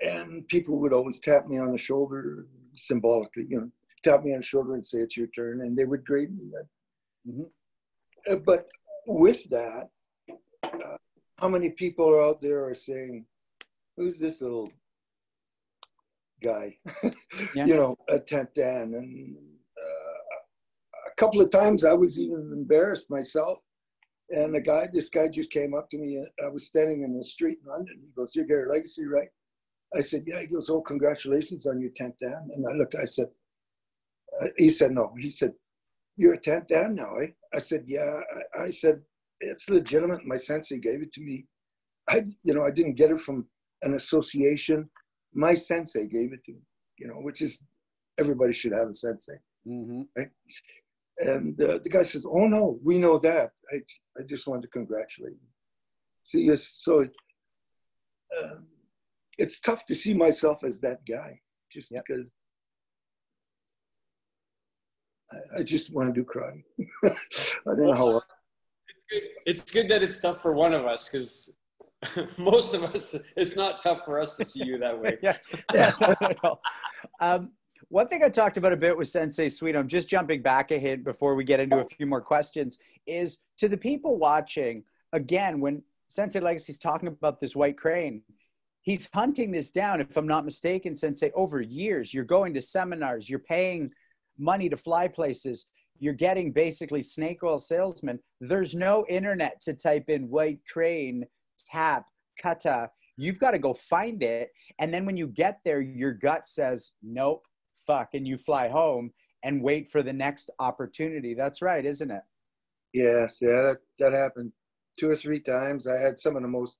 And people would always tap me on the shoulder symbolically, you know, tap me on the shoulder and say, It's your turn. And they would grade me. Mm-hmm. Uh, but with that, uh, how many people are out there are saying, Who's this little guy? (laughs) yeah. you know, a 10th Dan. And a couple of times I was even embarrassed myself. And the guy, this guy just came up to me. I was standing in the street in London. He goes, You're Gary Legacy, right? I said, Yeah. He goes, Oh, congratulations on your 10th Dan. And I looked, I said, uh, He said, No. He said, You're a 10th Dan now, eh? I said, Yeah. I, I said, It's legitimate. My sensei gave it to me. I, you know, I didn't get it from an association. My sensei gave it to me, you know, which is everybody should have a sensei. Mm-hmm. Right? And uh, the guy says, "Oh no, we know that. I, I just wanted to congratulate you." See, so uh, it's tough to see myself as that guy, just yep. because I, I, just want to do karate. (laughs) I don't know how. It's good that it's tough for one of us because (laughs) most of us, it's not tough for us to see you that way. (laughs) yeah. yeah. um, one thing I talked about a bit with Sensei Sweet, I'm just jumping back a hint before we get into a few more questions, is to the people watching, again, when Sensei Legacy is talking about this white crane, he's hunting this down, if I'm not mistaken, Sensei, over years. You're going to seminars, you're paying money to fly places, you're getting basically snake oil salesmen. There's no internet to type in white crane, tap, kata. You've got to go find it. And then when you get there, your gut says, nope, fuck and you fly home and wait for the next opportunity. That's right, isn't it? Yes, yeah, that, that happened two or three times. I had some of the most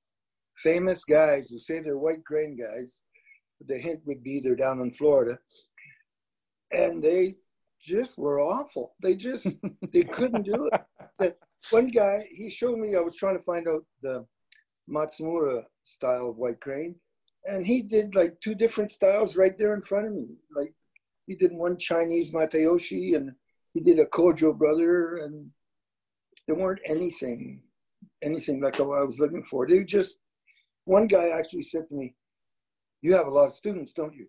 famous guys who say they're white crane guys. The hint would be they're down in Florida. And they just were awful. They just (laughs) they couldn't do it. The, one guy, he showed me, I was trying to find out the Matsumura style of white crane. And he did like two different styles right there in front of me. Like he did one Chinese Matayoshi and he did a Kojo brother and there weren't anything, anything like what I was looking for. They just, one guy actually said to me, you have a lot of students, don't you?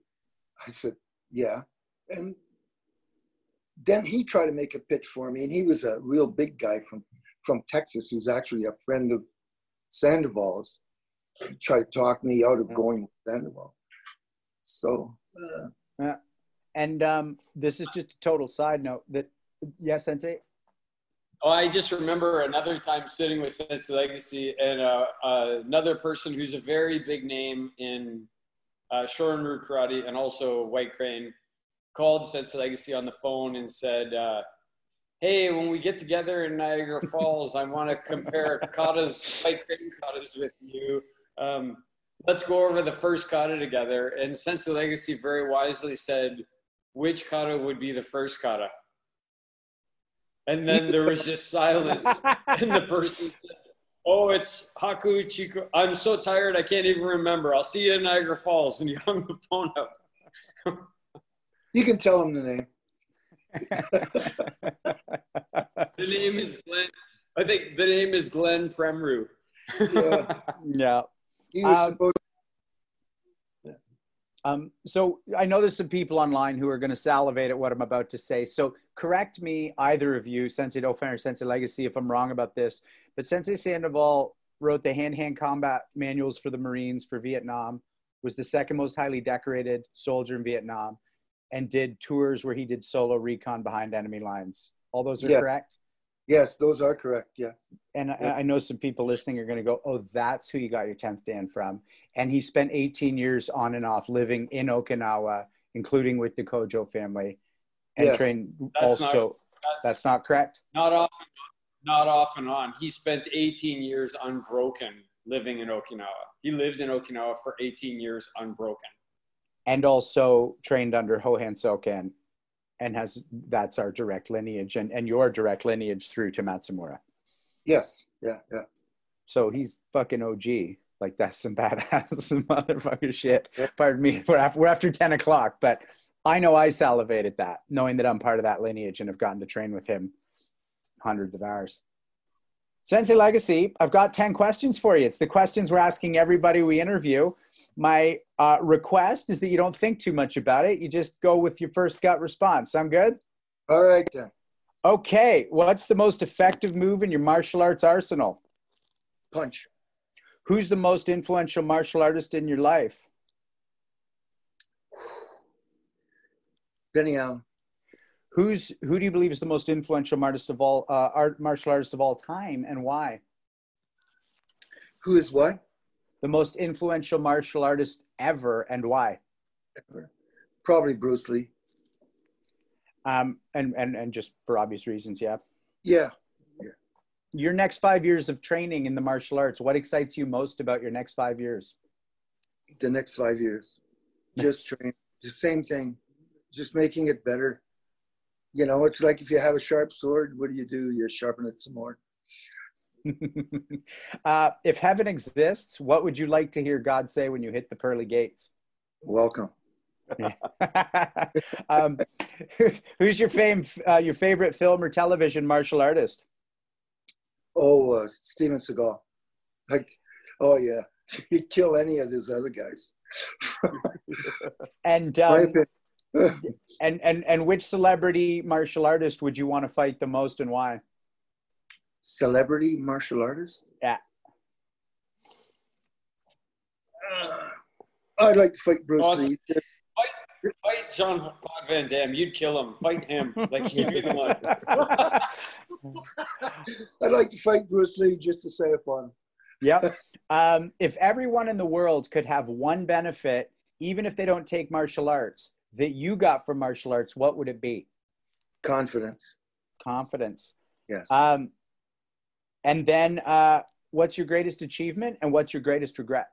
I said, yeah. And then he tried to make a pitch for me and he was a real big guy from, from Texas who's actually a friend of Sandoval's. He tried to talk me out of going with Sandoval. So, uh, Yeah. And um, this is just a total side note that, yeah, Sensei? Oh, I just remember another time sitting with Sensei Legacy and uh, uh, another person who's a very big name in uh, Shorin Karate and also White Crane called Sensei Legacy on the phone and said, uh, "Hey, when we get together in Niagara (laughs) Falls, I want to compare katas, White Crane katas with you. Um, let's go over the first kata together." And Sensei Legacy very wisely said, "Which kata would be the first kata?" And (laughs) then there was just silence. (laughs) and the person said, Oh, it's Haku Chiku. I'm so tired, I can't even remember. I'll see you in Niagara Falls. And he hung the phone up. (laughs) you can tell him the name. The name is Glenn. I think the name is Glenn Premru. Yeah, yeah. he was Um, supposed Um, so I know there's some people online who are going to salivate at what I'm about to say. So correct me, either of you, Sensei Dauphin or Sensei Legacy, if I'm wrong about this. But Sensei Sandoval wrote the hand-hand combat manuals for the Marines for Vietnam, was the second most highly decorated soldier in Vietnam, and did tours where he did solo recon behind enemy lines. All those are Yeah. correct. Yes, those are correct. Yes. And Yeah. I I know some people listening are going to go, "Oh, that's who you got your tenth Dan from." And he spent 18 years on and off living in Okinawa, including with the Kojo family, and Yes. trained That's not- also. That's, that's not correct. not off, not off and on. He spent 18 years unbroken living in Okinawa. He lived in Okinawa for 18 years unbroken. And also trained under Hohan Soken, and has that's our direct lineage, and and your direct lineage through to Matsumura. Yes. Yeah. Yeah. So he's fucking OG. Like that's some (laughs) badass motherfucker shit. Yeah. Pardon me. We're after, we're after 10 o'clock, but I know I salivated that, knowing that I'm part of that lineage and have gotten to train with him hundreds of hours. Sensei Legacy, I've got 10 questions for you. It's the questions we're asking everybody we interview. My uh, request is that you don't think too much about it. You just go with your first gut response. Sound good? All right then. Okay. What's the most effective move in your martial arts arsenal? Punch. Who's the most influential martial artist in your life? Benny Allen. Who's who do you believe is the most influential artist of all uh, art martial artist of all time, and why? Who is what? The most influential martial artist ever, and why? Probably Bruce Lee. Um, and and and just for obvious reasons, yeah. Yeah. Your next five years of training in the martial arts, what excites you most about your next five years? The next five years. Just train. The same thing. Just making it better. You know, it's like if you have a sharp sword, what do you do? You sharpen it some more. (laughs) uh, if heaven exists, what would you like to hear God say when you hit the pearly gates? Welcome. (laughs) um, (laughs) who's your fame, uh, your favorite film or television martial artist? Oh, uh, Steven Seagal. Like, oh yeah, he'd kill any of these other guys. And um, and and and which celebrity martial artist would you want to fight the most, and why? Celebrity martial artist. Yeah. Uh, I'd like to fight Bruce Awesome. Lee. Fight Jean Claude Van Damme. You'd kill him. Fight him. Like (laughs) he'd be the one. (laughs) I'd like to fight Bruce Lee just to say it fun. Yep. (laughs) Um, if everyone in the world could have one benefit, even if they don't take martial arts, that you got from martial arts, what would it be? Confidence. Confidence. Yes. Um, and then, uh, what's your greatest achievement and what's your greatest regret?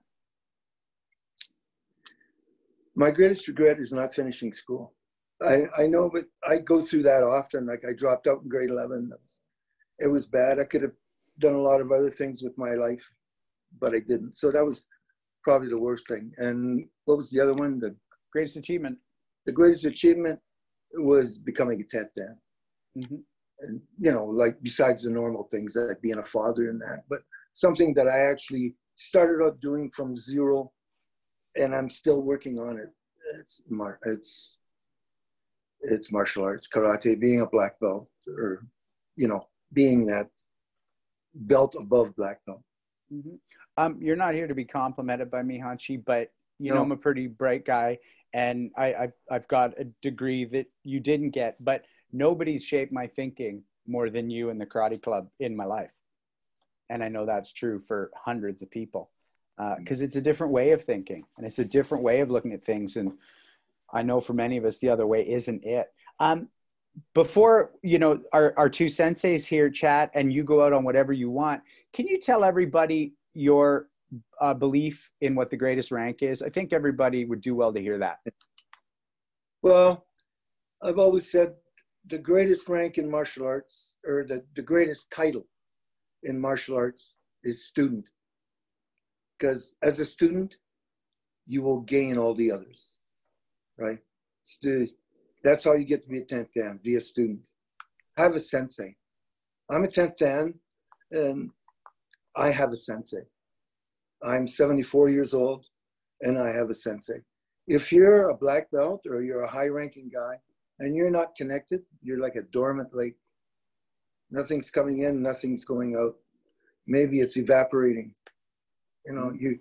My greatest regret is not finishing school. I, I know, but I go through that often. Like I dropped out in grade 11. It was, it was bad. I could have done a lot of other things with my life, but I didn't. So that was probably the worst thing. And what was the other one? The Greatest achievement. the greatest achievement was becoming a tech dad. hmm And you know, like besides the normal things like being a father and that, but something that I actually started out doing from zero, and I'm still working on it. It's mar- it's it's martial arts, karate, being a black belt, or you know, being that belt above black belt. hmm Um, you're not here to be complimented by me, Hanshi, but you No. know I'm a pretty bright guy, and I, I've I've got a degree that you didn't get, but nobody's shaped my thinking more than you and the Karate Club in my life, and I know that's true for hundreds of people, because it's a different way of thinking, and it's a different way of looking at things, and I know for many of us the other way isn't it. Um, before you know our, our two senseis here chat and you go out on whatever you want can you tell everybody your uh, belief in what the greatest rank is? I think everybody would do well to hear that. Well, I've always said the greatest rank in martial arts, or the, the greatest title in martial arts, is student. Because as a student, you will gain all the others, right? Stu- that's how you get to be a 10th Dan, be a student. Have a sensei. I'm a 10th Dan, and I have a sensei. I'm 74 years old, and I have a sensei if you're a black belt or you're a high ranking guy and you're not connected, you're like a dormant lake. Nothing's coming in, nothing's going out. Maybe it's evaporating. You know, mm-hmm. you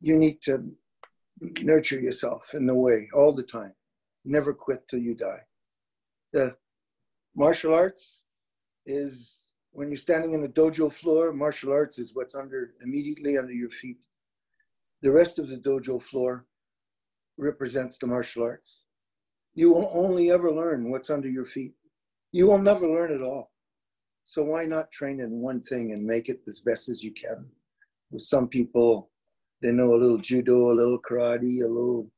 you need to nurture yourself in the way all the time. Never quit till you die. The martial arts is when you're standing in the dojo floor, martial arts is what's under immediately under your feet. The rest of the dojo floor represents the martial arts. You will only ever learn what's under your feet. You will never learn it all. So why not train in one thing and make it as best as you can? With some people, they know a little judo, a little karate, a little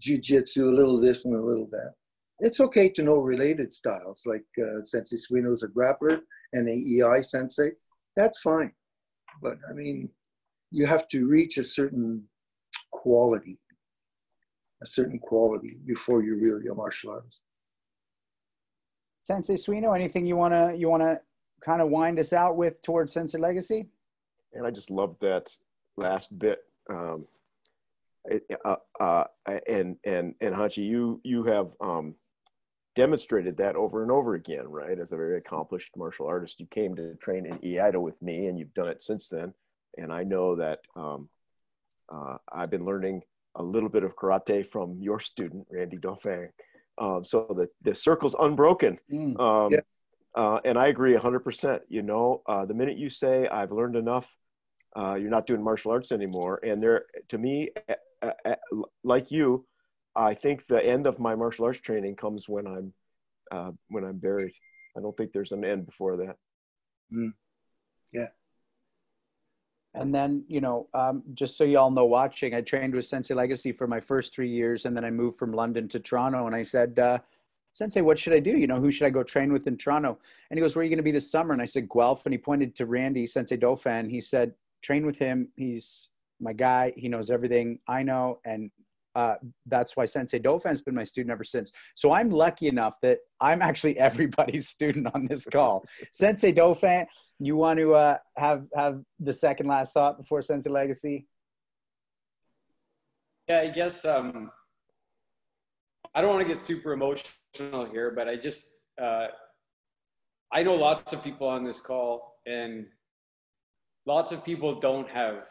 jujitsu, a little this and a little that. It's okay to know related styles, like uh, Sensei Suino's a grappler and a Iai Sensei. That's fine. But I mean, you have to reach a certain quality, a certain quality before you're really a martial artist. sensei suino anything you want to you want to kind of wind us out with towards sensei legacy And I just loved that last bit. Um, uh, uh, and and and Hanshi, you you have um, demonstrated that over and over again, right? As a very accomplished martial artist, you came to train in Iaido with me, and you've done it since then. And I know that um, uh, I've been learning a little bit of karate from your student, Randy Dauphin. Um, so the the circle's unbroken. Mm. Um, Yeah. uh, and I agree 100%. You know, uh, the minute you say, I've learned enough, uh, you're not doing martial arts anymore. And there, to me, like you, I think the end of my martial arts training comes when I'm, uh, when I'm buried. I don't think there's an end before that. And then, you know, um, just so y'all know watching, I trained with Sensei Legacy for my first three years. And then I moved from London to Toronto. And I said, uh, Sensei, what should I do? You know, who should I go train with in Toronto? And he goes, Where are you going to be this summer? And I said, Guelph. And he pointed to Randy, Sensei Dauphin. He said, Train with him. He's my guy. He knows everything I know. And uh, that's why Sensei Dauphin's been my student ever since. So I'm lucky enough that I'm actually (laughs) everybody's student on this call. Sensei Dauphin, you want to uh, have have the second last thought before Sensei Legacy? Yeah, I guess um, I don't want to get super emotional here, but I just uh, I know lots of people on this call, and lots of people don't have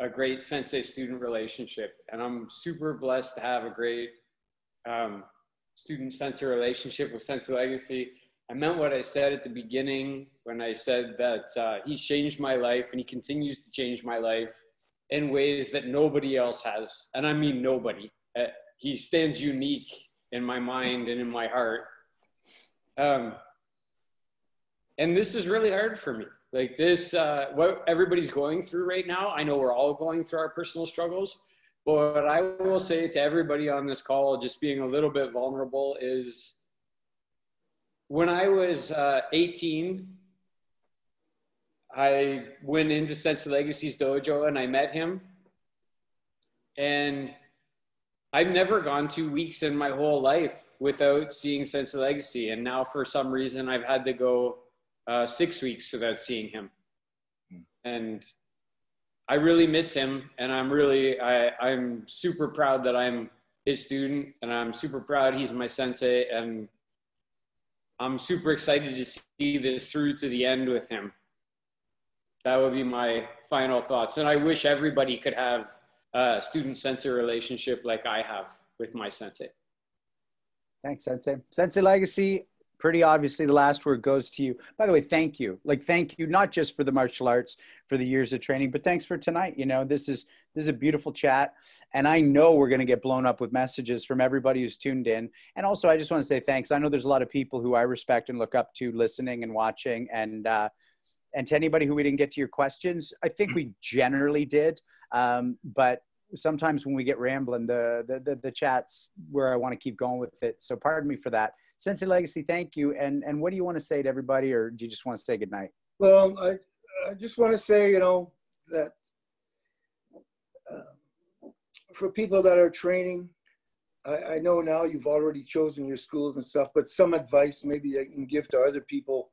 a great sensei-student relationship, and I'm super blessed to have a great um, student-sensei relationship with Sensei Legacy. I meant what I said at the beginning when I said that uh, he's changed my life, and he continues to change my life in ways that nobody else has. And I mean nobody. Uh, he stands unique in my mind and in my heart. Um, and this is really hard for me. Like this, uh, what everybody's going through right now. I know we're all going through our personal struggles, but I will say to everybody on this call, just being a little bit vulnerable, is when I was uh, 18, I went into Sensei Legacy's dojo and I met him. And I've never gone two weeks in my whole life without seeing Sensei Legacy. And now, for some reason, I've had to go uh, six weeks without seeing him. Hmm. And I really miss him. And I'm really, I, I'm super proud that I'm his student. And I'm super proud he's my sensei. And I'm super excited to see this through to the end with him. That would be my final thoughts. And I wish everybody could have a student sensei relationship like I have with my sensei. Thanks, Sensei. Sensei Legacy, pretty obviously the last word goes to you. By the way thank you. Like thank you not just for the martial arts for the years of training but thanks for tonight. You know this is this is a beautiful chat and i know we're going to get blown up with messages from everybody who's tuned in. And also i just want to say thanks. I know there's a lot of people who i respect and look up to listening and watching and uh and to anybody who we didn't get to your questions i think we generally did. Um, but sometimes when we get rambling the, the the the chats where i want to keep going with it. So pardon me for that Sensei Legacy, thank you. And and what do you want to say to everybody, or do you just want to say goodnight? Well, I I just want to say, you know, that uh, for people that are training, I, I know now you've already chosen your schools and stuff, but some advice maybe I can give to other people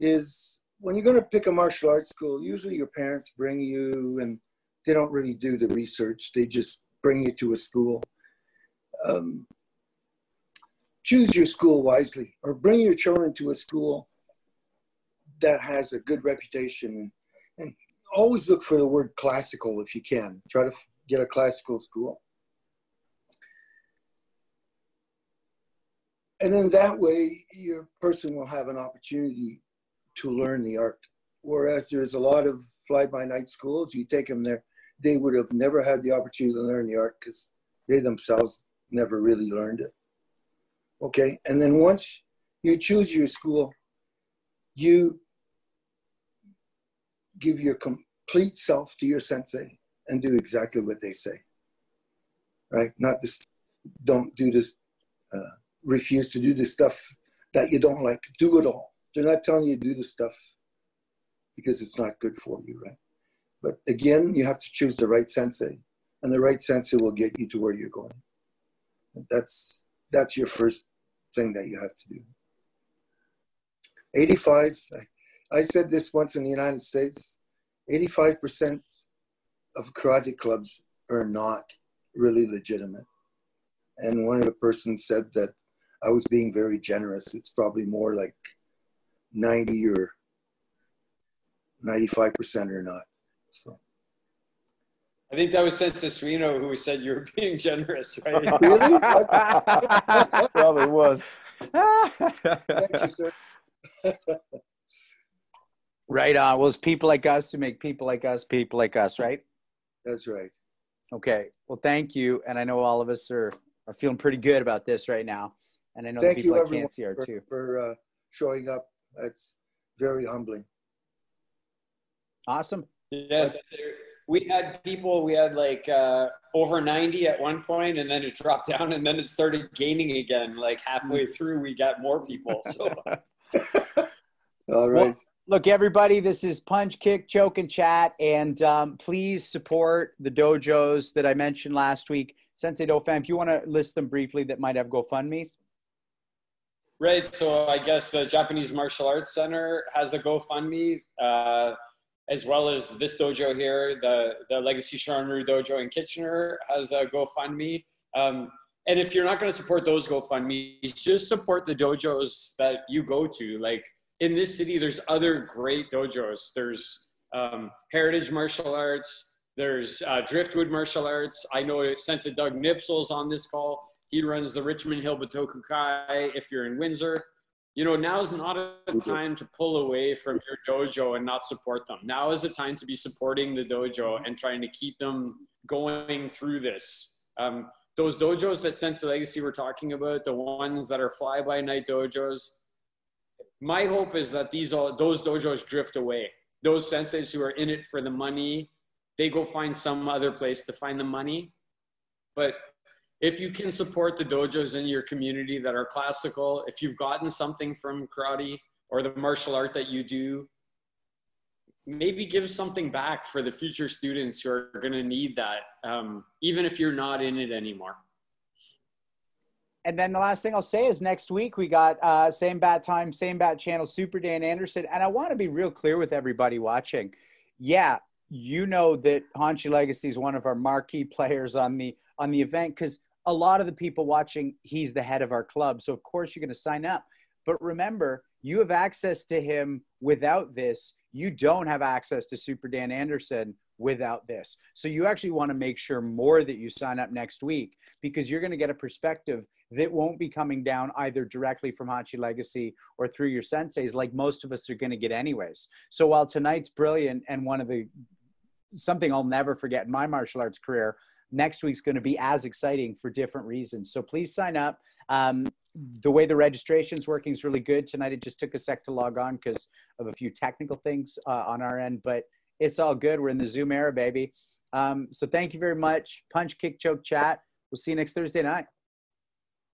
is when you're going to pick a martial arts school, usually your parents bring you and they don't really do the research. They just bring you to a school. Um, choose your school wisely or bring your children to a school that has a good reputation. And always look for the word classical if you can. Try to get a classical school. And then that way your person will have an opportunity to learn the art. Whereas there's a lot of fly-by-night schools you take them there they would have never had the opportunity to learn the art because they themselves never really learned it Okay, and then once you choose your school, you give your complete self to your sensei and do exactly what they say. Right? Not this, don't do this, uh, refuse to do the stuff that you don't like. Do it all. They're not telling you to do the stuff because it's not good for you, right? But again, you have to choose the right sensei, and the right sensei will get you to where you're going. That's that's your first thing that you have to do. 85, I said this once in the United States 85% of karate clubs are not really legitimate. And one of the persons said that I was being very generous. It's probably more like 90 or 95% or not. So. I think that was Sensei Suino who said you were being generous, right? (laughs) really? (laughs) Probably was. Thank you, sir. right on. Well, it's people like us who make people like us people like us, right? That's right. Okay. Well, thank you. And I know all of us are, are feeling pretty good about this right now. And I know thank the people you, I everyone, can't see are for, too. For uh, showing up. That's very humbling. Awesome. Yes, we had people. We had like uh, over ninety at one point, and then it dropped down, and then it started gaining again. Like halfway Mm. through, we got more people. So (laughs) All right. Well, look, everybody, this is Punch, Kick, Choke, and Chat. And um, please support the dojos that I mentioned last week. Sensei Do Dauphin, if you want to list them briefly that might have GoFundMe's. Right. So I guess the Japanese Martial Arts Center has a GoFundMe, uh, as well as this dojo here. The the Legacy Shorin-ryu Dojo in Kitchener has a GoFundMe. Um, and if you're not going to support those GoFundMe's, just support the dojos that you go to. Like in this city, there's other great dojos. There's um, Heritage Martial Arts. There's uh, Driftwood Martial Arts. I know Sensei Doug Nipsel's on this call. He runs the Richmond Hill Butokukai if you're in Windsor. You know, now is not a time to pull away from your dojo and not support them. Now is the time to be supporting the dojo and trying to keep them going through this. Um, those dojos that sense Sensei Legacy we're talking about, the ones that are fly by night dojos, my hope is that these all those dojos drift away. Those senseis who are in it for the money, they go find some other place to find the money. But if you can support the dojos in your community that are classical, if you've gotten something from karate or the martial art that you do, maybe give something back for the future students who are going to need that, um, even if you're not in it anymore. And then the last thing I'll say is next week we got uh, same bat time, same bat channel, Super Dan Anderson. And I want to be real clear with everybody watching. Yeah, you know that Hanshi Legacy is one of our marquee players on the on the event because a lot of the people watching, he's the head of our club. So of course you're going to sign up. But remember, you have access to him without this. You don't have access to Super Dan Anderson without this. So you actually want to make sure more that you sign up next week because you're going to get a perspective that won't be coming down either directly from Hanshi Legacy or through your senseis like most of us are going to get anyways. So while tonight's brilliant and one of the something I'll never forget in my martial arts career, next week's going to be as exciting for different reasons. So please sign up. Um, the way the registration is working is really good tonight. It just took a sec to log on because of a few technical things uh, on our end, but it's all good. We're in the Zoom era, baby. Um, so thank you very much. Punch, kick, choke, chat. We'll see you next Thursday night.